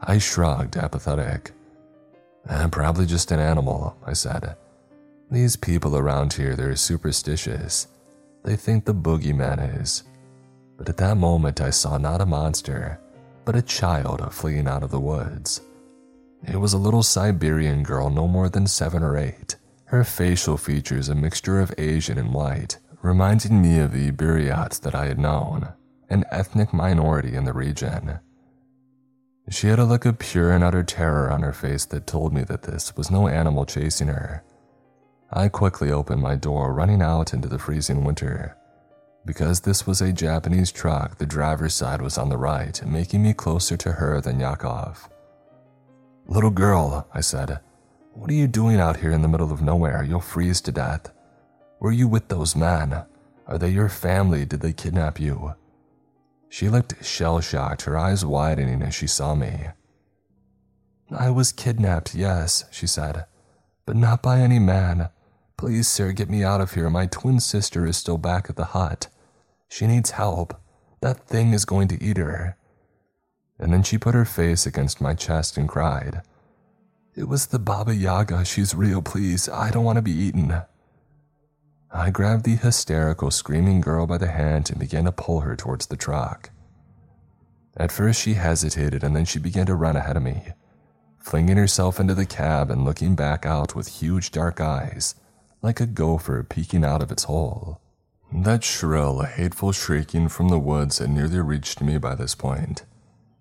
I shrugged, apathetic. Eh, probably just an animal, I said. These people around here, they're superstitious. They think the boogeyman is. But at that moment, I saw not a monster, but a child fleeing out of the woods. It was a little Siberian girl, no more than seven or eight. Her facial features a mixture of Asian and white, reminding me of the Buryats that I had known, an ethnic minority in the region. She had a look of pure and utter terror on her face that told me that this was no animal chasing her. I quickly opened my door, running out into the freezing winter. Because this was a Japanese truck, the driver's side was on the right, making me closer to her than Yakov. Little girl, I said, what are you doing out here in the middle of nowhere? You'll freeze to death. Were you with those men? Are they your family? Did they kidnap you? She looked shell shocked, her eyes widening as she saw me. I was kidnapped, yes, she said, but not by any man, Please, sir, get me out of here. My twin sister is still back at the hut. She needs help. That thing is going to eat her. And then she put her face against my chest and cried, It was the Baba Yaga. She's real, please. I don't want to be eaten. I grabbed the hysterical, screaming girl by the hand and began to pull her towards the truck. At first, she hesitated and then she began to run ahead of me, flinging herself into the cab and looking back out with huge dark eyes, like a gopher peeking out of its hole. That shrill, hateful shrieking from the woods had nearly reached me by this point.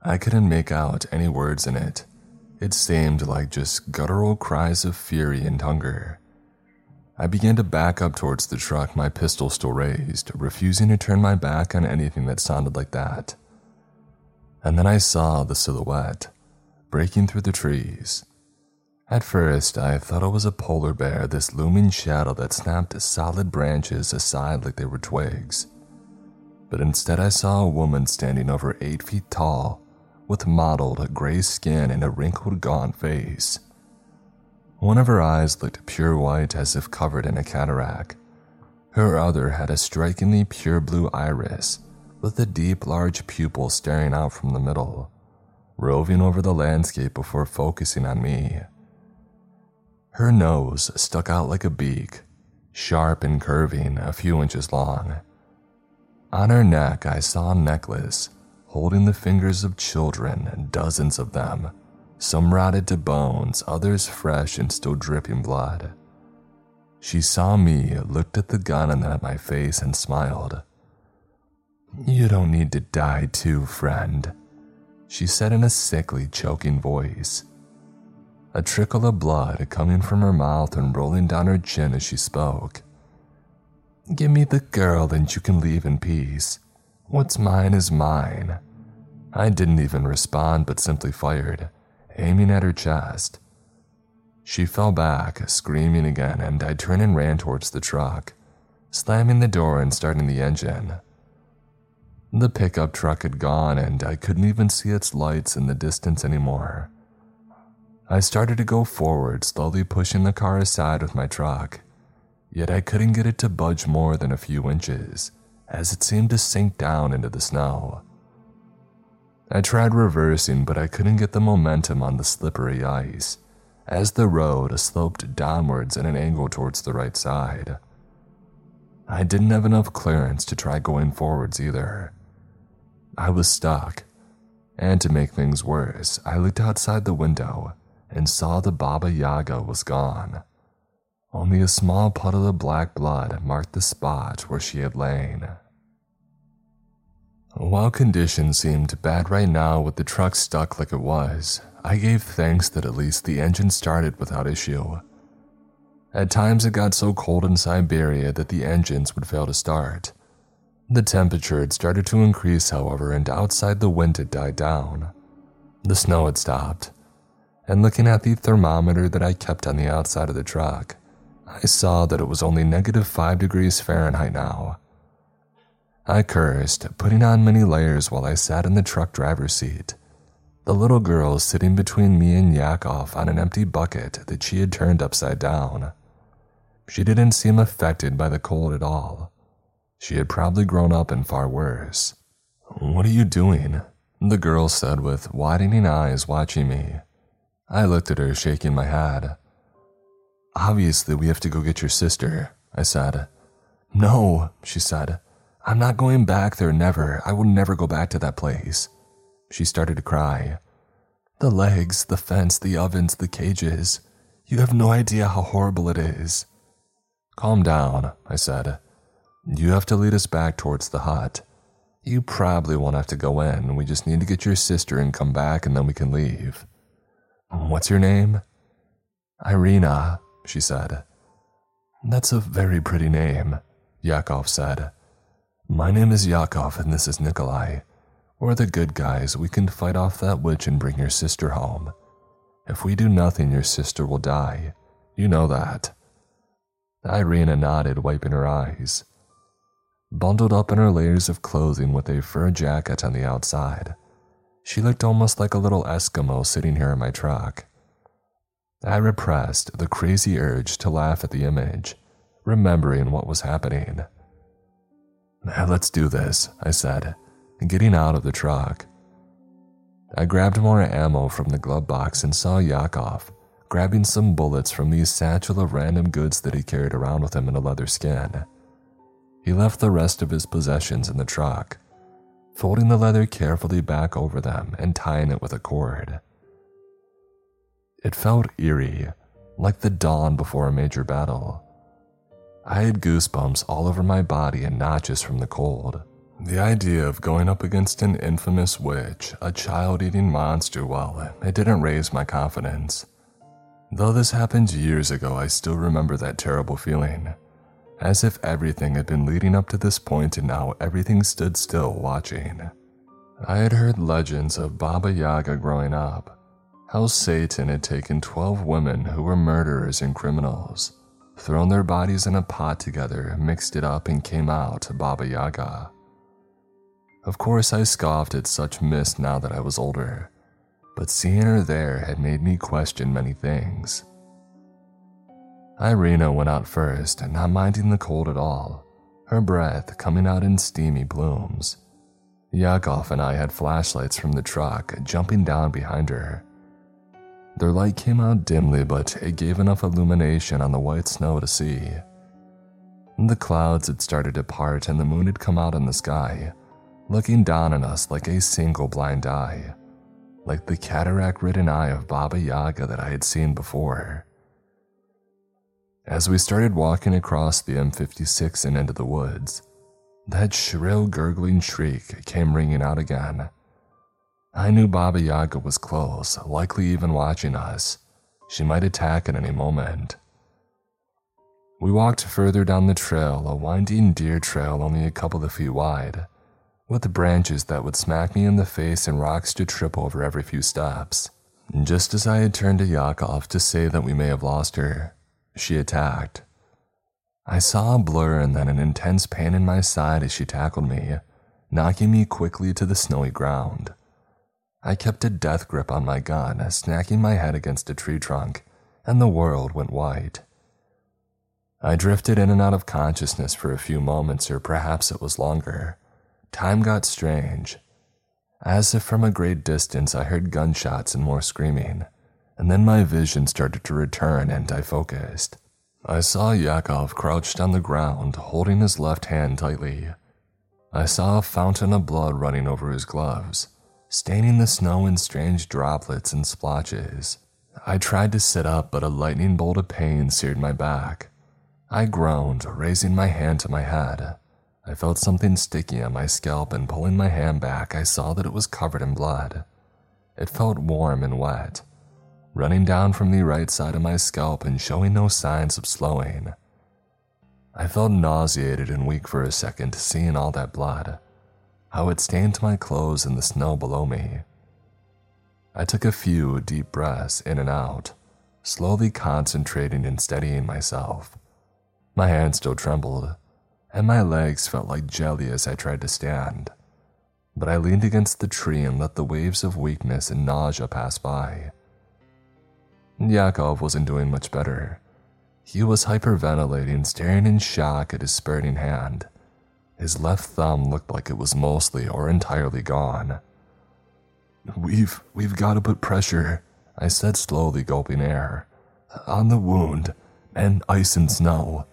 I couldn't make out any words in it. It seemed like just guttural cries of fury and hunger. I began to back up towards the truck, my pistol still raised, refusing to turn my back on anything that sounded like that. And then I saw the silhouette breaking through the trees. At first, I thought it was a polar bear, this looming shadow that snapped solid branches aside like they were twigs. But instead, I saw a woman standing over eight feet tall, with mottled gray skin and a wrinkled, gaunt face. One of her eyes looked pure white as if covered in a cataract. Her other had a strikingly pure blue iris with a deep, large pupil staring out from the middle, roving over the landscape before focusing on me. Her nose stuck out like a beak, sharp and curving, a few inches long. On her neck, I saw a necklace holding the fingers of children, dozens of them some rotted to bones, others fresh and still dripping blood. She saw me, looked at the gun and then at my face, and smiled. You don't need to die too, friend, she said in a sickly, choking voice. A trickle of blood coming from her mouth and rolling down her chin as she spoke. Give me the girl and you can leave in peace. What's mine is mine. I didn't even respond but simply fired aiming at her chest. She fell back, screaming again, and I turned and ran towards the truck, slamming the door and starting the engine. The pickup truck had gone, and I couldn't even see its lights in the distance anymore. I started to go forward, slowly pushing the car aside with my truck, yet I couldn't get it to budge more than a few inches, as it seemed to sink down into the snow. I tried reversing, but I couldn't get the momentum on the slippery ice, as the road sloped downwards at an angle towards the right side. I didn't have enough clearance to try going forwards either. I was stuck, and to make things worse, I looked outside the window and saw the Baba Yaga was gone. Only a small puddle of black blood marked the spot where she had lain. While conditions seemed bad right now with the truck stuck like it was, I gave thanks that at least the engine started without issue. At times it got so cold in Siberia that the engines would fail to start. The temperature had started to increase, however, and outside the wind had died down. The snow had stopped, and looking at the thermometer that I kept on the outside of the truck, I saw that it was only negative 5 degrees Fahrenheit now I cursed, putting on many layers while I sat in the truck driver's seat. The little girl sitting between me and Yakov on an empty bucket that she had turned upside down. She didn't seem affected by the cold at all. She had probably grown up in far worse. What are you doing? The girl said with widening eyes watching me. I looked at her, shaking my head. Obviously, we have to go get your sister, I said. No, she said. I'm not going back there, never. I will never go back to that place. She started to cry. The legs, the fence, the ovens, the cages. You have no idea how horrible it is. Calm down, I said. You have to lead us back towards the hut. You probably won't have to go in. We just need to get your sister and come back, and then we can leave. What's your name? Irina, she said. That's a very pretty name, Yakov said. My name is Yakov and this is Nikolai. We're the good guys. We can fight off that witch and bring your sister home. If we do nothing, your sister will die. You know that. Irina nodded, wiping her eyes. Bundled up in her layers of clothing with a fur jacket on the outside, she looked almost like a little Eskimo sitting here in my truck. I repressed the crazy urge to laugh at the image remembering what was happening. Let's do this, I said, getting out of the truck. I grabbed more ammo from the glove box and saw Yakov grabbing some bullets from the satchel of random goods that he carried around with him in a leather skin. He left the rest of his possessions in the truck, folding the leather carefully back over them and tying it with a cord. It felt eerie, like the dawn before a major battle. I had goosebumps all over my body and not just from the cold. The idea of going up against an infamous witch, a child eating monster, well, it didn't raise my confidence. Though this happened years ago, I still remember that terrible feeling. As if everything had been leading up to this point and now everything stood still watching. I had heard legends of Baba Yaga growing up, how Satan had taken 12 women who were murderers and criminals, thrown their bodies in a pot together, mixed it up, and came out Baba Yaga. Of course, I scoffed at such myths now that I was older, but seeing her there had made me question many things. Irina went out first, not minding the cold at all, her breath coming out in steamy plumes. Yakov and I had flashlights from the truck jumping down behind her. Their light came out dimly, but it gave enough illumination on the white snow to see. The clouds had started to part and the moon had come out in the sky, looking down on us like a single blind eye, like the cataract ridden eye of Baba Yaga that I had seen before. As we started walking across the M56 and into the woods, that shrill gurgling shriek came ringing out again. I knew Baba Yaga was close, likely even watching us. She might attack at any moment. We walked further down the trail, a winding deer trail only a couple of feet wide with branches that would smack me in the face and rocks to trip over every few steps. And Just as I had turned to Yakov to say that we may have lost her, she attacked. I saw a blur and then an intense pain in my side as she tackled me, knocking me quickly to the snowy ground. I kept a death grip on my gun, snacking my head against a tree trunk, and the world went white. I drifted in and out of consciousness for a few moments, or perhaps it was longer. Time got strange. As if from a great distance, I heard gunshots and more screaming, and then my vision started to return and I focused. I saw Yakov crouched on the ground, holding his left hand tightly. I saw a fountain of blood running over his gloves, staining the snow in strange droplets and splotches. I tried to sit up, but a lightning bolt of pain seared my back. I groaned, raising my hand to my head. I felt something sticky on my scalp, and pulling my hand back, I saw that it was covered in blood. It felt warm and wet, running down from the right side of my scalp and showing no signs of slowing. I felt nauseated and weak for a second, seeing all that blood, how it stained my clothes in the snow below me. I took a few deep breaths in and out, slowly concentrating and steadying myself. My hand still trembled and my legs felt like jelly as I tried to stand. But I leaned against the tree and let the waves of weakness and nausea pass by. Yakov wasn't doing much better. He was hyperventilating, staring in shock at his spurting hand. His left thumb looked like it was mostly or entirely gone. We've we've got to put pressure, I said slowly, gulping air, on the wound and ice and snow.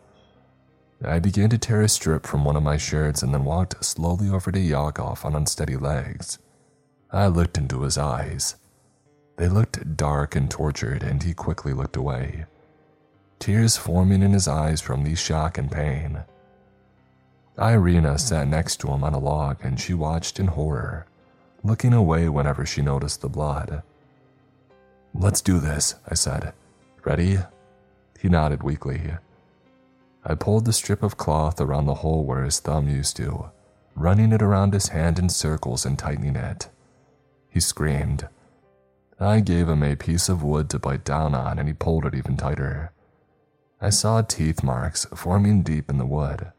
I began to tear a strip from one of my shirts and then walked slowly over to Yakov on unsteady legs. I looked into his eyes. They looked dark and tortured, and he quickly looked away, tears forming in his eyes from the shock and pain. Irina sat next to him on a log and she watched in horror, looking away whenever she noticed the blood. Let's do this, I said. Ready? He nodded weakly. I pulled the strip of cloth around the hole where his thumb used to, running it around his hand in circles and tightening it. He screamed. I gave him a piece of wood to bite down on and he pulled it even tighter. I saw teeth marks forming deep in the wood.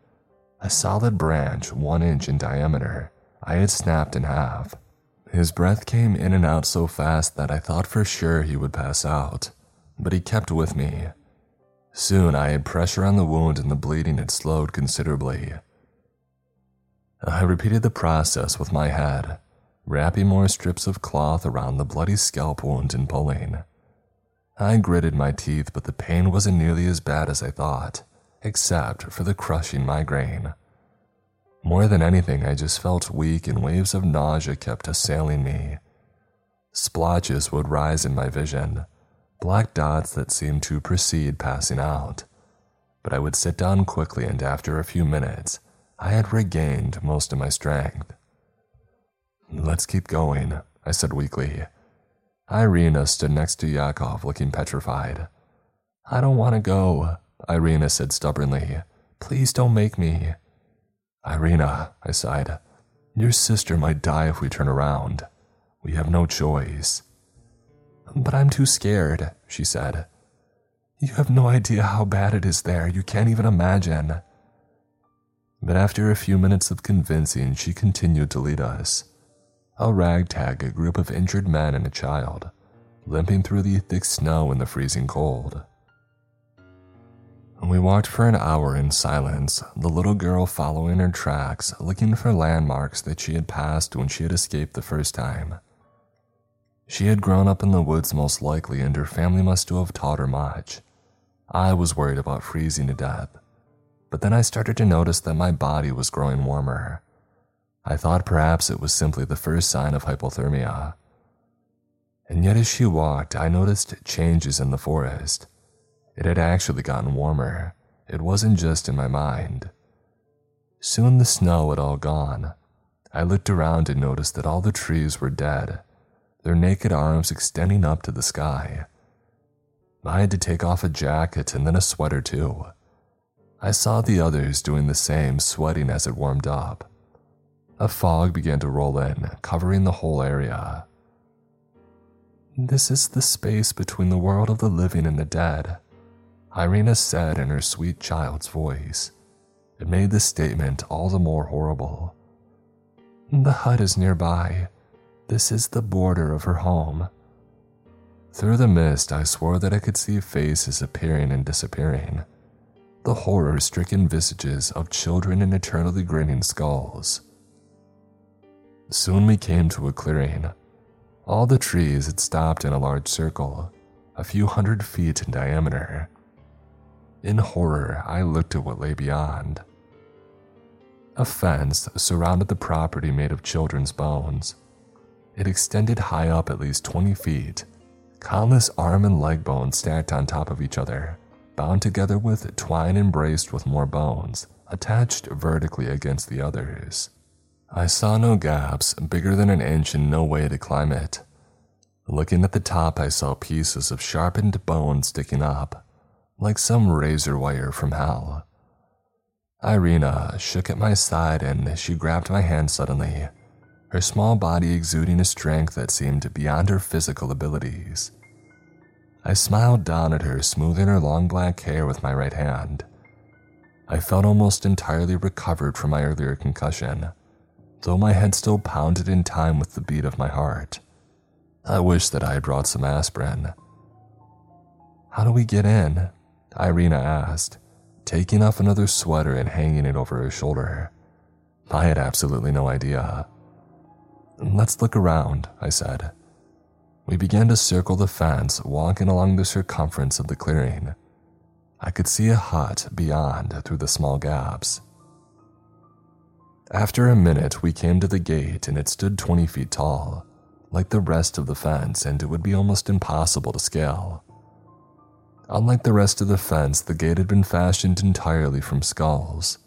A solid branch, one inch in diameter, I had snapped in half. His breath came in and out so fast that I thought for sure he would pass out, but he kept with me, Soon I had pressure on the wound and the bleeding had slowed considerably. I repeated the process with my head, wrapping more strips of cloth around the bloody scalp wound and pulling. I gritted my teeth, but the pain wasn't nearly as bad as I thought, except for the crushing migraine. More than anything, I just felt weak and waves of nausea kept assailing me. Splotches would rise in my vision, black dots that seemed to precede passing out. But I would sit down quickly, and after a few minutes, I had regained most of my strength. Let's keep going, I said weakly. Irina stood next to Yakov, looking petrified. I don't want to go, Irina said stubbornly. Please don't make me. Irina, I sighed, your sister might die if we turn around. We have no choice. But I'm too scared, she said. You have no idea how bad it is there. You can't even imagine. But after a few minutes of convincing, she continued to lead us. A ragtag, a group of injured men and a child, limping through the thick snow in the freezing cold. We walked for an hour in silence, the little girl following her tracks, looking for landmarks that she had passed when she had escaped the first time. She had grown up in the woods most likely, and her family must have taught her much. I was worried about freezing to death, but then I started to notice that my body was growing warmer. I thought perhaps it was simply the first sign of hypothermia. And yet, as she walked, I noticed changes in the forest. It had actually gotten warmer. It wasn't just in my mind. Soon the snow had all gone. I looked around and noticed that all the trees were dead their naked arms extending up to the sky. I had to take off a jacket and then a sweater too. I saw the others doing the same, sweating as it warmed up. A fog began to roll in, covering the whole area. This is the space between the world of the living and the dead, Irina said in her sweet child's voice. It made the statement all the more horrible. The hut is nearby, this is the border of her home. Through the mist, I swore that I could see faces appearing and disappearing. The horror stricken visages of children in eternally grinning skulls. Soon we came to a clearing. All the trees had stopped in a large circle, a few hundred feet in diameter. In horror, I looked at what lay beyond. A fence surrounded the property made of children's bones. It extended high up at least 20 feet, countless arm and leg bones stacked on top of each other, bound together with twine embraced with more bones, attached vertically against the others. I saw no gaps bigger than an inch and no way to climb it. Looking at the top, I saw pieces of sharpened bone sticking up, like some razor wire from hell. Irina shook at my side and she grabbed my hand suddenly her small body exuding a strength that seemed beyond her physical abilities. I smiled down at her, smoothing her long black hair with my right hand. I felt almost entirely recovered from my earlier concussion, though my head still pounded in time with the beat of my heart. I wish that I had brought some aspirin. How do we get in? Irina asked, taking off another sweater and hanging it over her shoulder. I had absolutely no idea. Let's look around, I said. We began to circle the fence, walking along the circumference of the clearing. I could see a hut beyond through the small gaps. After a minute, we came to the gate and it stood 20 feet tall, like the rest of the fence, and it would be almost impossible to scale. Unlike the rest of the fence, the gate had been fashioned entirely from skulls.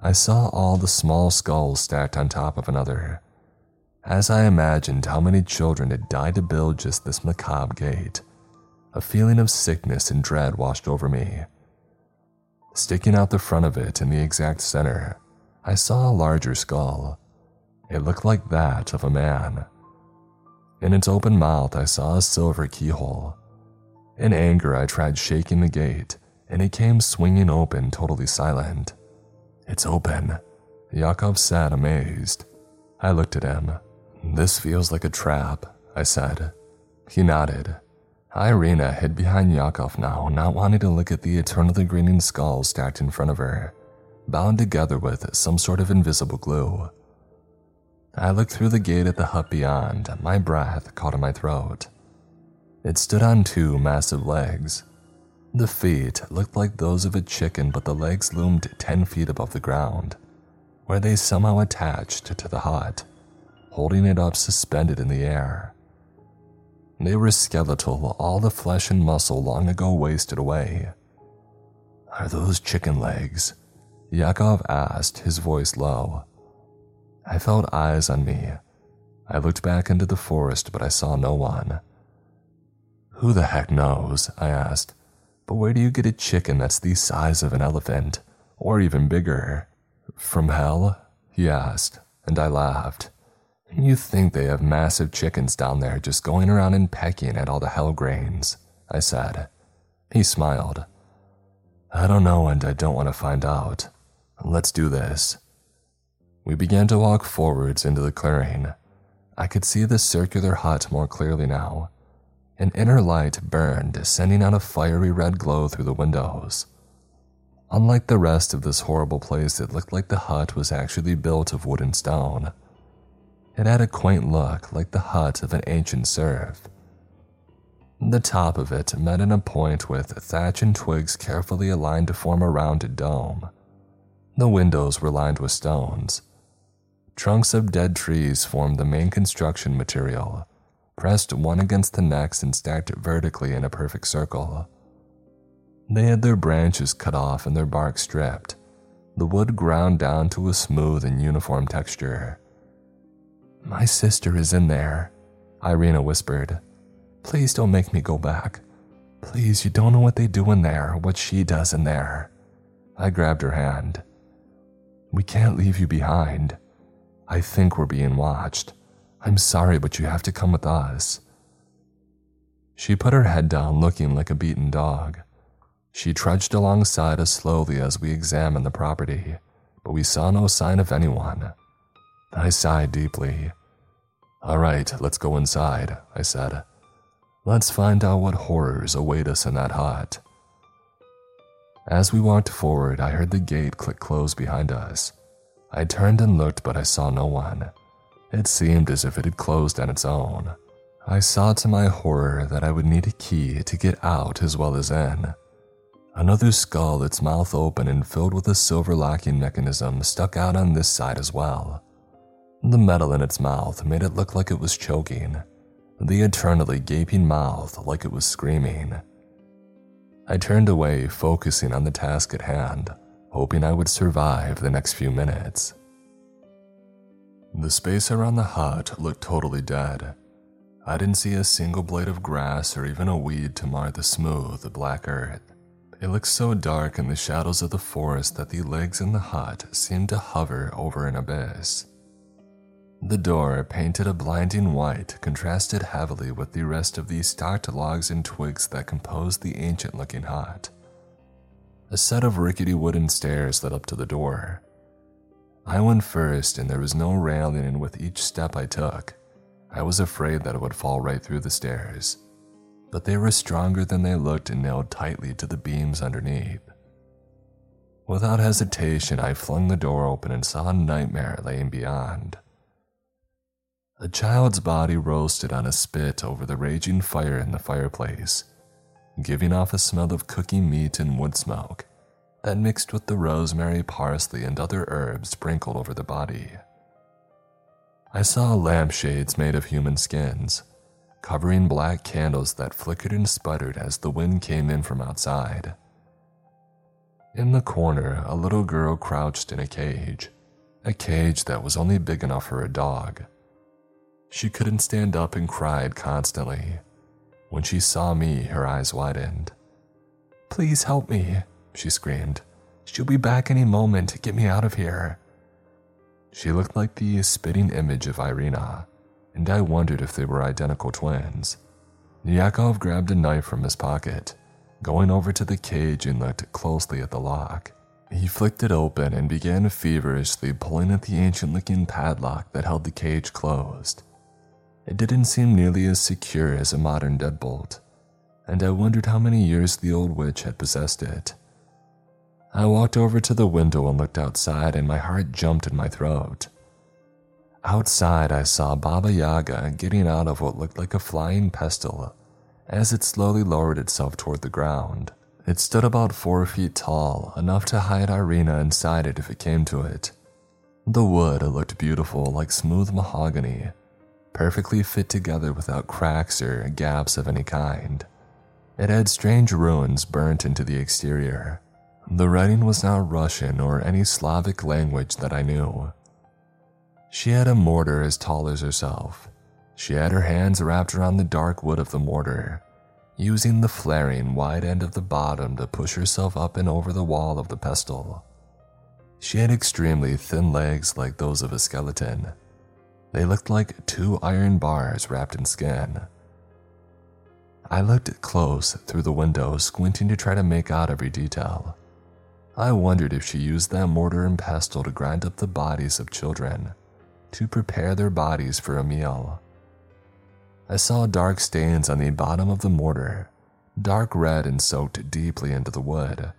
I saw all the small skulls stacked on top of another, as I imagined how many children had died to build just this macabre gate, a feeling of sickness and dread washed over me. Sticking out the front of it in the exact center, I saw a larger skull. It looked like that of a man. In its open mouth, I saw a silver keyhole. In anger, I tried shaking the gate, and it came swinging open, totally silent. It's open, Yakov said, amazed. I looked at him. This feels like a trap, I said. He nodded. Irina hid behind Yakov now, not wanting to look at the eternally grinning skulls stacked in front of her, bound together with some sort of invisible glue. I looked through the gate at the hut beyond, my breath caught in my throat. It stood on two massive legs. The feet looked like those of a chicken, but the legs loomed 10 feet above the ground, where they somehow attached to the hut, holding it up suspended in the air. They were skeletal, all the flesh and muscle long ago wasted away. Are those chicken legs? Yakov asked, his voice low. I felt eyes on me. I looked back into the forest, but I saw no one. Who the heck knows? I asked. But where do you get a chicken that's the size of an elephant, or even bigger? From hell? He asked, and I laughed. You think they have massive chickens down there just going around and pecking at all the hell grains, I said. He smiled. I don't know and I don't want to find out. Let's do this. We began to walk forwards into the clearing. I could see the circular hut more clearly now. An inner light burned, sending out a fiery red glow through the windows. Unlike the rest of this horrible place, it looked like the hut was actually built of wood and stone. It had a quaint look like the hut of an ancient serf. The top of it met in a point with thatch and twigs carefully aligned to form a rounded dome. The windows were lined with stones. Trunks of dead trees formed the main construction material, pressed one against the next and stacked vertically in a perfect circle. They had their branches cut off and their bark stripped, the wood ground down to a smooth and uniform texture. My sister is in there, Irina whispered. Please don't make me go back. Please, you don't know what they do in there, what she does in there. I grabbed her hand. We can't leave you behind. I think we're being watched. I'm sorry, but you have to come with us. She put her head down, looking like a beaten dog. She trudged alongside us slowly as we examined the property, but we saw no sign of anyone. I sighed deeply. All right, let's go inside, I said. Let's find out what horrors await us in that hut. As we walked forward, I heard the gate click close behind us. I turned and looked, but I saw no one. It seemed as if it had closed on its own. I saw to my horror that I would need a key to get out as well as in. Another skull, its mouth open and filled with a silver locking mechanism, stuck out on this side as well. The metal in its mouth made it look like it was choking, the eternally gaping mouth like it was screaming. I turned away, focusing on the task at hand, hoping I would survive the next few minutes. The space around the hut looked totally dead. I didn't see a single blade of grass or even a weed to mar the smooth, black earth. It looked so dark in the shadows of the forest that the legs in the hut seemed to hover over an abyss. The door, painted a blinding white, contrasted heavily with the rest of the stocked logs and twigs that composed the ancient looking hut. A set of rickety wooden stairs led up to the door. I went first, and there was no railing, and with each step I took, I was afraid that it would fall right through the stairs. But they were stronger than they looked and nailed tightly to the beams underneath. Without hesitation, I flung the door open and saw a nightmare laying beyond. A child's body roasted on a spit over the raging fire in the fireplace, giving off a smell of cooking meat and wood smoke that mixed with the rosemary, parsley, and other herbs sprinkled over the body. I saw lampshades made of human skins, covering black candles that flickered and sputtered as the wind came in from outside. In the corner, a little girl crouched in a cage, a cage that was only big enough for a dog. She couldn't stand up and cried constantly. When she saw me, her eyes widened. Please help me, she screamed. She'll be back any moment get me out of here. She looked like the spitting image of Irina, and I wondered if they were identical twins. Yakov grabbed a knife from his pocket, going over to the cage and looked closely at the lock. He flicked it open and began feverishly pulling at the ancient looking padlock that held the cage closed. It didn't seem nearly as secure as a modern deadbolt, and I wondered how many years the old witch had possessed it. I walked over to the window and looked outside, and my heart jumped in my throat. Outside, I saw Baba Yaga getting out of what looked like a flying pestle as it slowly lowered itself toward the ground. It stood about four feet tall, enough to hide Irina inside it if it came to it. The wood looked beautiful, like smooth mahogany, perfectly fit together without cracks or gaps of any kind. It had strange runes burnt into the exterior. The writing was not Russian or any Slavic language that I knew. She had a mortar as tall as herself. She had her hands wrapped around the dark wood of the mortar, using the flaring wide end of the bottom to push herself up and over the wall of the pestle. She had extremely thin legs like those of a skeleton. They looked like two iron bars wrapped in skin. I looked close through the window, squinting to try to make out every detail. I wondered if she used that mortar and pestle to grind up the bodies of children, to prepare their bodies for a meal. I saw dark stains on the bottom of the mortar, dark red and soaked deeply into the wood.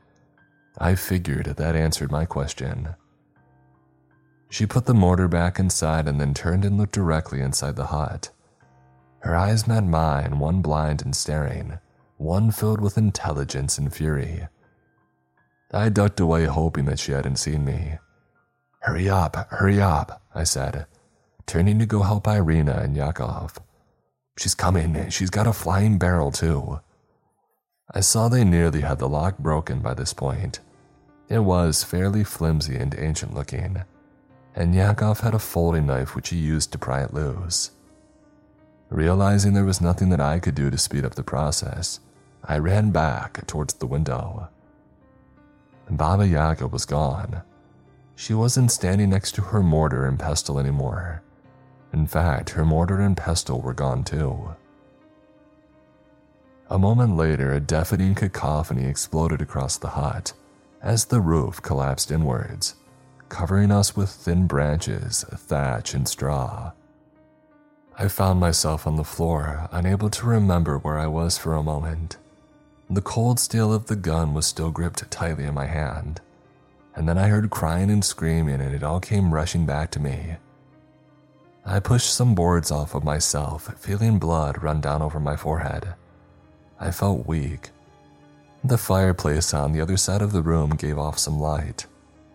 I figured that answered my question. She put the mortar back inside and then turned and looked directly inside the hut. Her eyes met mine, one blind and staring, one filled with intelligence and fury. I ducked away, hoping that she hadn't seen me. Hurry up, hurry up, I said, turning to go help Irina and Yakov. She's coming, she's got a flying barrel, too. I saw they nearly had the lock broken by this point. It was fairly flimsy and ancient looking, and Yakov had a folding knife which he used to pry it loose. Realizing there was nothing that I could do to speed up the process, I ran back towards the window. Baba Yaga was gone. She wasn't standing next to her mortar and pestle anymore. In fact, her mortar and pestle were gone too. A moment later, a deafening cacophony exploded across the hut, as the roof collapsed inwards, covering us with thin branches, thatch, and straw. I found myself on the floor, unable to remember where I was for a moment. The cold steel of the gun was still gripped tightly in my hand, and then I heard crying and screaming, and it all came rushing back to me. I pushed some boards off of myself, feeling blood run down over my forehead. I felt weak, the fireplace on the other side of the room gave off some light.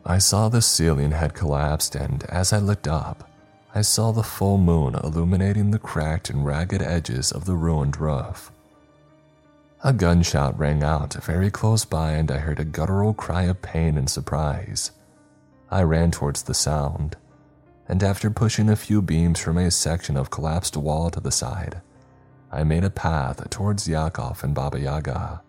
I saw the ceiling had collapsed, and as I looked up, I saw the full moon illuminating the cracked and ragged edges of the ruined roof. A gunshot rang out very close by, and I heard a guttural cry of pain and surprise. I ran towards the sound, and after pushing a few beams from a section of collapsed wall to the side, I made a path towards Yakov and Baba Yaga.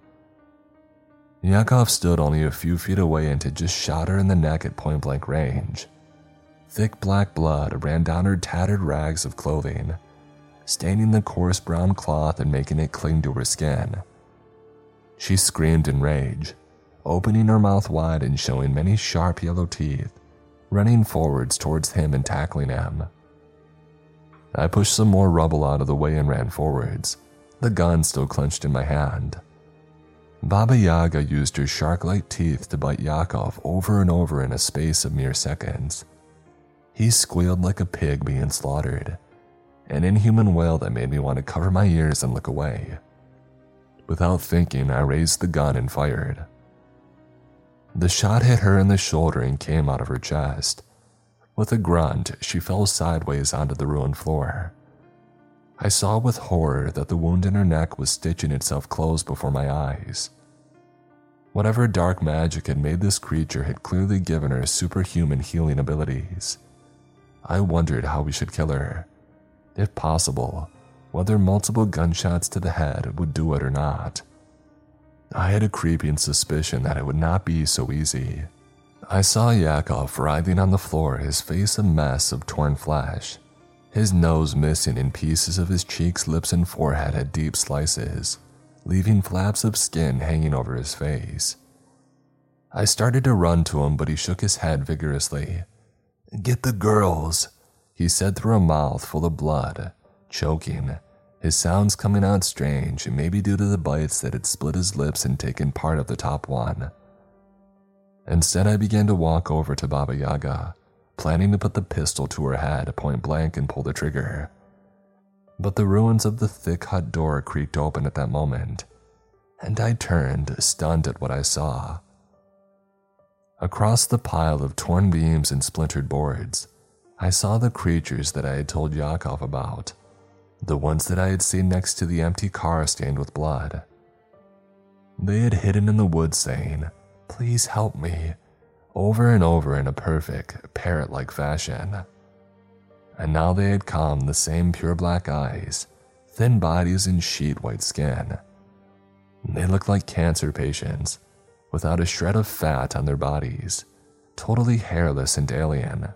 Yakov stood only a few feet away and had just shot her in the neck at point blank range. Thick black blood ran down her tattered rags of clothing, staining the coarse brown cloth and making it cling to her skin. She screamed in rage, opening her mouth wide and showing many sharp yellow teeth, running forwards towards him and tackling him. I pushed some more rubble out of the way and ran forwards, the gun still clenched in my hand. Baba Yaga used her shark like teeth to bite Yakov over and over in a space of mere seconds. He squealed like a pig being slaughtered, an inhuman wail that made me want to cover my ears and look away. Without thinking, I raised the gun and fired. The shot hit her in the shoulder and came out of her chest. With a grunt, she fell sideways onto the ruined floor. I saw with horror that the wound in her neck was stitching itself closed before my eyes. Whatever dark magic had made this creature had clearly given her superhuman healing abilities. I wondered how we should kill her. If possible, whether multiple gunshots to the head would do it or not. I had a creeping suspicion that it would not be so easy. I saw Yakov writhing on the floor, his face a mess of torn flesh, his nose missing and pieces of his cheeks, lips, and forehead had deep slices leaving flaps of skin hanging over his face. I started to run to him, but he shook his head vigorously. Get the girls, he said through a mouth full of blood, choking, his sounds coming out strange, maybe due to the bites that had split his lips and taken part of the top one. Instead, I began to walk over to Baba Yaga, planning to put the pistol to her head point blank and pull the trigger. But the ruins of the thick hut door creaked open at that moment, and I turned, stunned at what I saw. Across the pile of torn beams and splintered boards, I saw the creatures that I had told Yakov about, the ones that I had seen next to the empty car stained with blood. They had hidden in the woods saying, Please help me, over and over in a perfect, parrot like fashion. And now they had come, the same pure black eyes, thin bodies, and sheet white skin. They looked like cancer patients, without a shred of fat on their bodies, totally hairless and alien,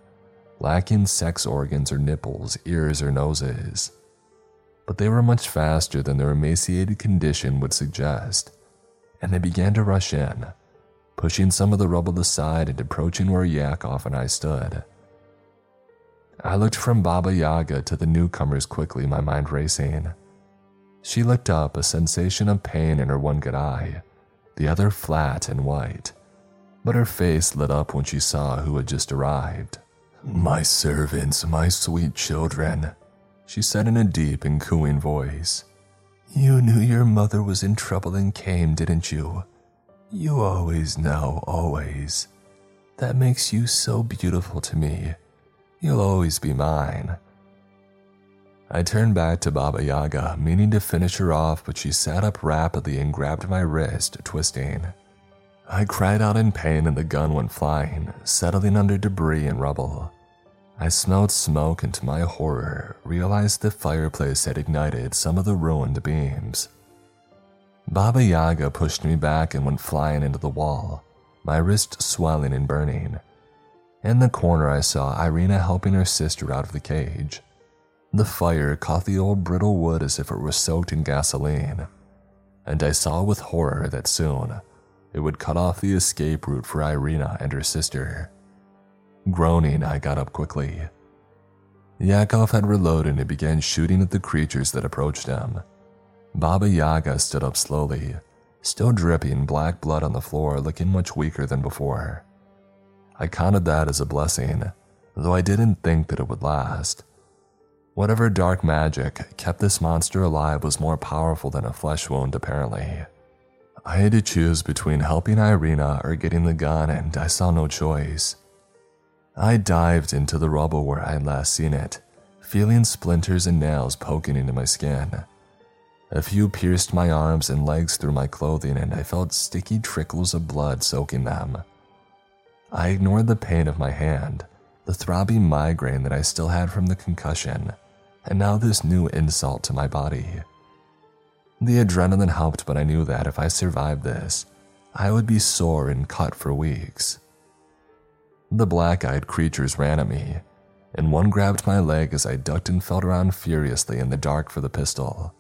lacking sex organs or nipples, ears, or noses. But they were much faster than their emaciated condition would suggest, and they began to rush in, pushing some of the rubble aside and approaching where Yakov and I stood. I looked from Baba Yaga to the newcomers quickly, my mind racing. She looked up, a sensation of pain in her one good eye, the other flat and white. But her face lit up when she saw who had just arrived. My servants, my sweet children, she said in a deep and cooing voice. You knew your mother was in trouble and came, didn't you? You always know, always. That makes you so beautiful to me. You'll always be mine. I turned back to Baba Yaga, meaning to finish her off, but she sat up rapidly and grabbed my wrist, twisting. I cried out in pain and the gun went flying, settling under debris and rubble. I smelled smoke and to my horror, realized the fireplace had ignited some of the ruined beams. Baba Yaga pushed me back and went flying into the wall, my wrist swelling and burning. In the corner, I saw Irina helping her sister out of the cage. The fire caught the old brittle wood as if it were soaked in gasoline, and I saw with horror that soon it would cut off the escape route for Irina and her sister. Groaning, I got up quickly. Yakov had reloaded and began shooting at the creatures that approached him. Baba Yaga stood up slowly, still dripping black blood on the floor, looking much weaker than before. I counted that as a blessing, though I didn't think that it would last. Whatever dark magic kept this monster alive was more powerful than a flesh wound, apparently. I had to choose between helping Irina or getting the gun, and I saw no choice. I dived into the rubble where I had last seen it, feeling splinters and nails poking into my skin. A few pierced my arms and legs through my clothing, and I felt sticky trickles of blood soaking them. I ignored the pain of my hand, the throbbing migraine that I still had from the concussion, and now this new insult to my body. The adrenaline helped, but I knew that if I survived this, I would be sore and cut for weeks. The black eyed creatures ran at me, and one grabbed my leg as I ducked and felt around furiously in the dark for the pistol.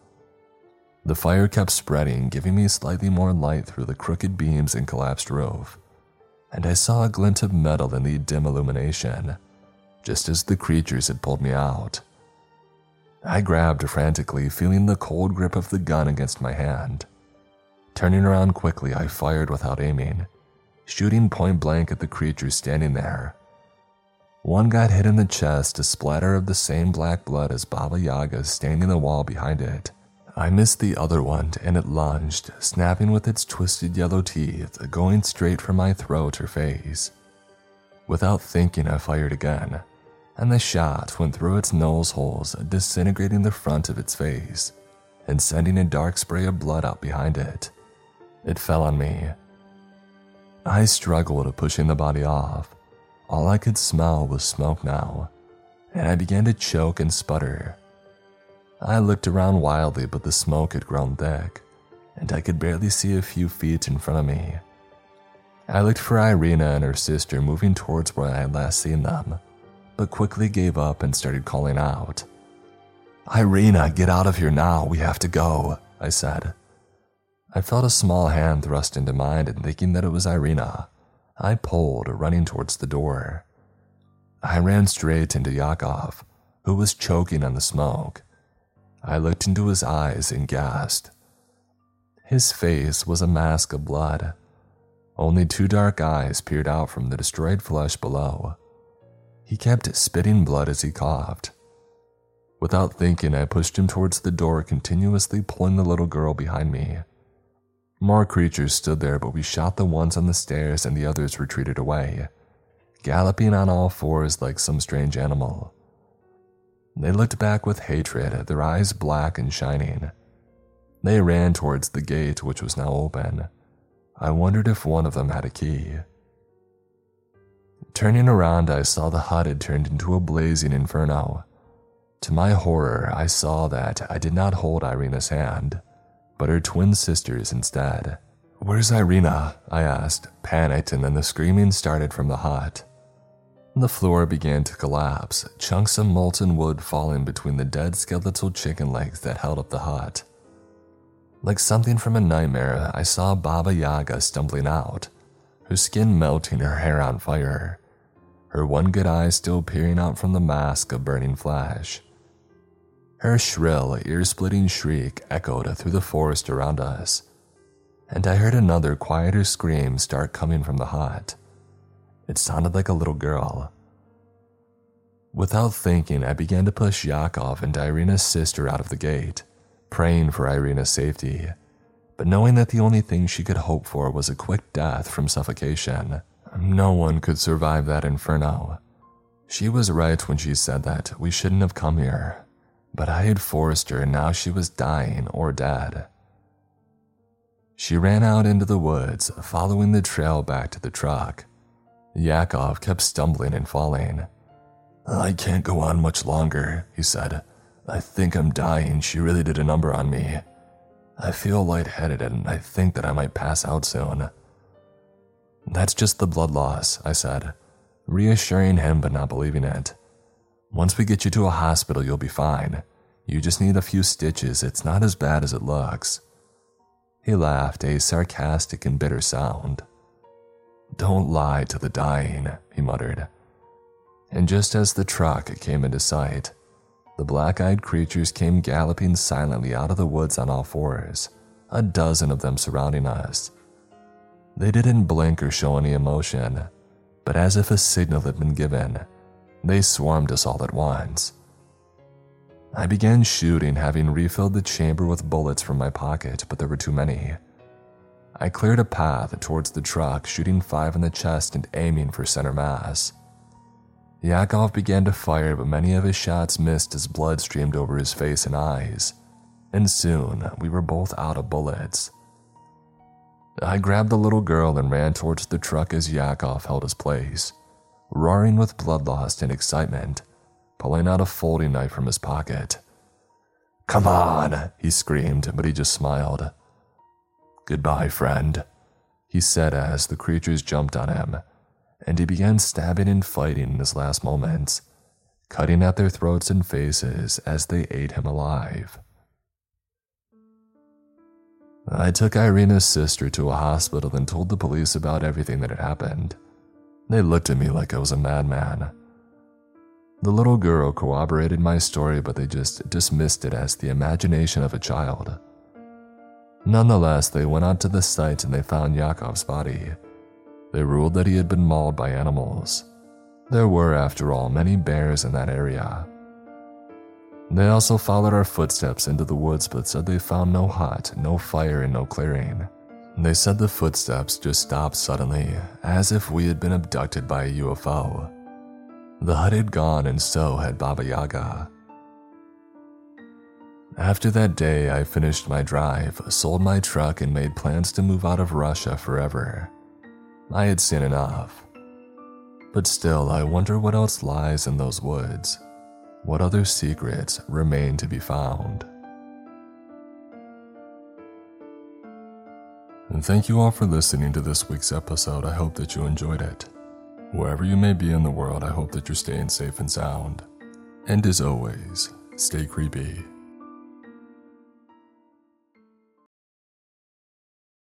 The fire kept spreading, giving me slightly more light through the crooked beams and collapsed roof, and I saw a glint of metal in the dim illumination, just as the creatures had pulled me out. I grabbed frantically, feeling the cold grip of the gun against my hand. Turning around quickly, I fired without aiming, shooting point blank at the creatures standing there. One got hit in the chest, a splatter of the same black blood as Baba Yaga standing the wall behind it. I missed the other one and it lunged, snapping with its twisted yellow teeth, going straight for my throat or face. Without thinking, I fired again, and the shot went through its nose holes, disintegrating the front of its face and sending a dark spray of blood out behind it. It fell on me. I struggled pushing the body off. All I could smell was smoke now, and I began to choke and sputter. I looked around wildly, but the smoke had grown thick, and I could barely see a few feet in front of me. I looked for Irina and her sister moving towards where I had last seen them, but quickly gave up and started calling out. Irina, get out of here now, we have to go, I said. I felt a small hand thrust into mine, and thinking that it was Irina, I pulled, running towards the door. I ran straight into Yakov, who was choking on the smoke. I looked into his eyes and gasped. His face was a mask of blood. Only two dark eyes peered out from the destroyed flesh below. He kept spitting blood as he coughed. Without thinking, I pushed him towards the door, continuously pulling the little girl behind me. More creatures stood there, but we shot the ones on the stairs and the others retreated away, galloping on all fours like some strange animal. They looked back with hatred, their eyes black and shining. They ran towards the gate, which was now open. I wondered if one of them had a key. Turning around, I saw the hut had turned into a blazing inferno. To my horror, I saw that I did not hold Irina's hand, but her twin sister's instead. Where's Irina? I asked, panicked, and then the screaming started from the hut. The floor began to collapse, chunks of molten wood falling between the dead skeletal chicken legs that held up the hut. Like something from a nightmare, I saw Baba Yaga stumbling out, her skin melting, her hair on fire, her one good eye still peering out from the mask of burning flesh. Her shrill, ear splitting shriek echoed through the forest around us, and I heard another quieter scream start coming from the hut. It sounded like a little girl. Without thinking, I began to push Yakov and Irina's sister out of the gate, praying for Irina's safety, but knowing that the only thing she could hope for was a quick death from suffocation. No one could survive that inferno. She was right when she said that we shouldn't have come here, but I had forced her and now she was dying or dead. She ran out into the woods, following the trail back to the truck. Yakov kept stumbling and falling. I can't go on much longer, he said. I think I'm dying. She really did a number on me. I feel lightheaded and I think that I might pass out soon. That's just the blood loss, I said, reassuring him but not believing it. Once we get you to a hospital, you'll be fine. You just need a few stitches. It's not as bad as it looks. He laughed, a sarcastic and bitter sound. Don't lie to the dying, he muttered. And just as the truck came into sight, the black eyed creatures came galloping silently out of the woods on all fours, a dozen of them surrounding us. They didn't blink or show any emotion, but as if a signal had been given, they swarmed us all at once. I began shooting, having refilled the chamber with bullets from my pocket, but there were too many. I cleared a path towards the truck, shooting five in the chest and aiming for center mass. Yakov began to fire, but many of his shots missed as blood streamed over his face and eyes, and soon we were both out of bullets. I grabbed the little girl and ran towards the truck as Yakov held his place, roaring with bloodlust and excitement, pulling out a folding knife from his pocket. Come on, he screamed, but he just smiled. Goodbye, friend, he said as the creatures jumped on him, and he began stabbing and fighting in his last moments, cutting at their throats and faces as they ate him alive. I took Irina's sister to a hospital and told the police about everything that had happened. They looked at me like I was a madman. The little girl corroborated my story, but they just dismissed it as the imagination of a child. Nonetheless, they went out to the site and they found Yakov's body. They ruled that he had been mauled by animals. There were, after all, many bears in that area. They also followed our footsteps into the woods but said they found no hut, no fire, and no clearing. They said the footsteps just stopped suddenly, as if we had been abducted by a UFO. The hut had gone, and so had Baba Yaga. After that day, I finished my drive, sold my truck, and made plans to move out of Russia forever. I had seen enough. But still, I wonder what else lies in those woods. What other secrets remain to be found? And thank you all for listening to this week's episode. I hope that you enjoyed it. Wherever you may be in the world, I hope that you're staying safe and sound. And as always, stay creepy.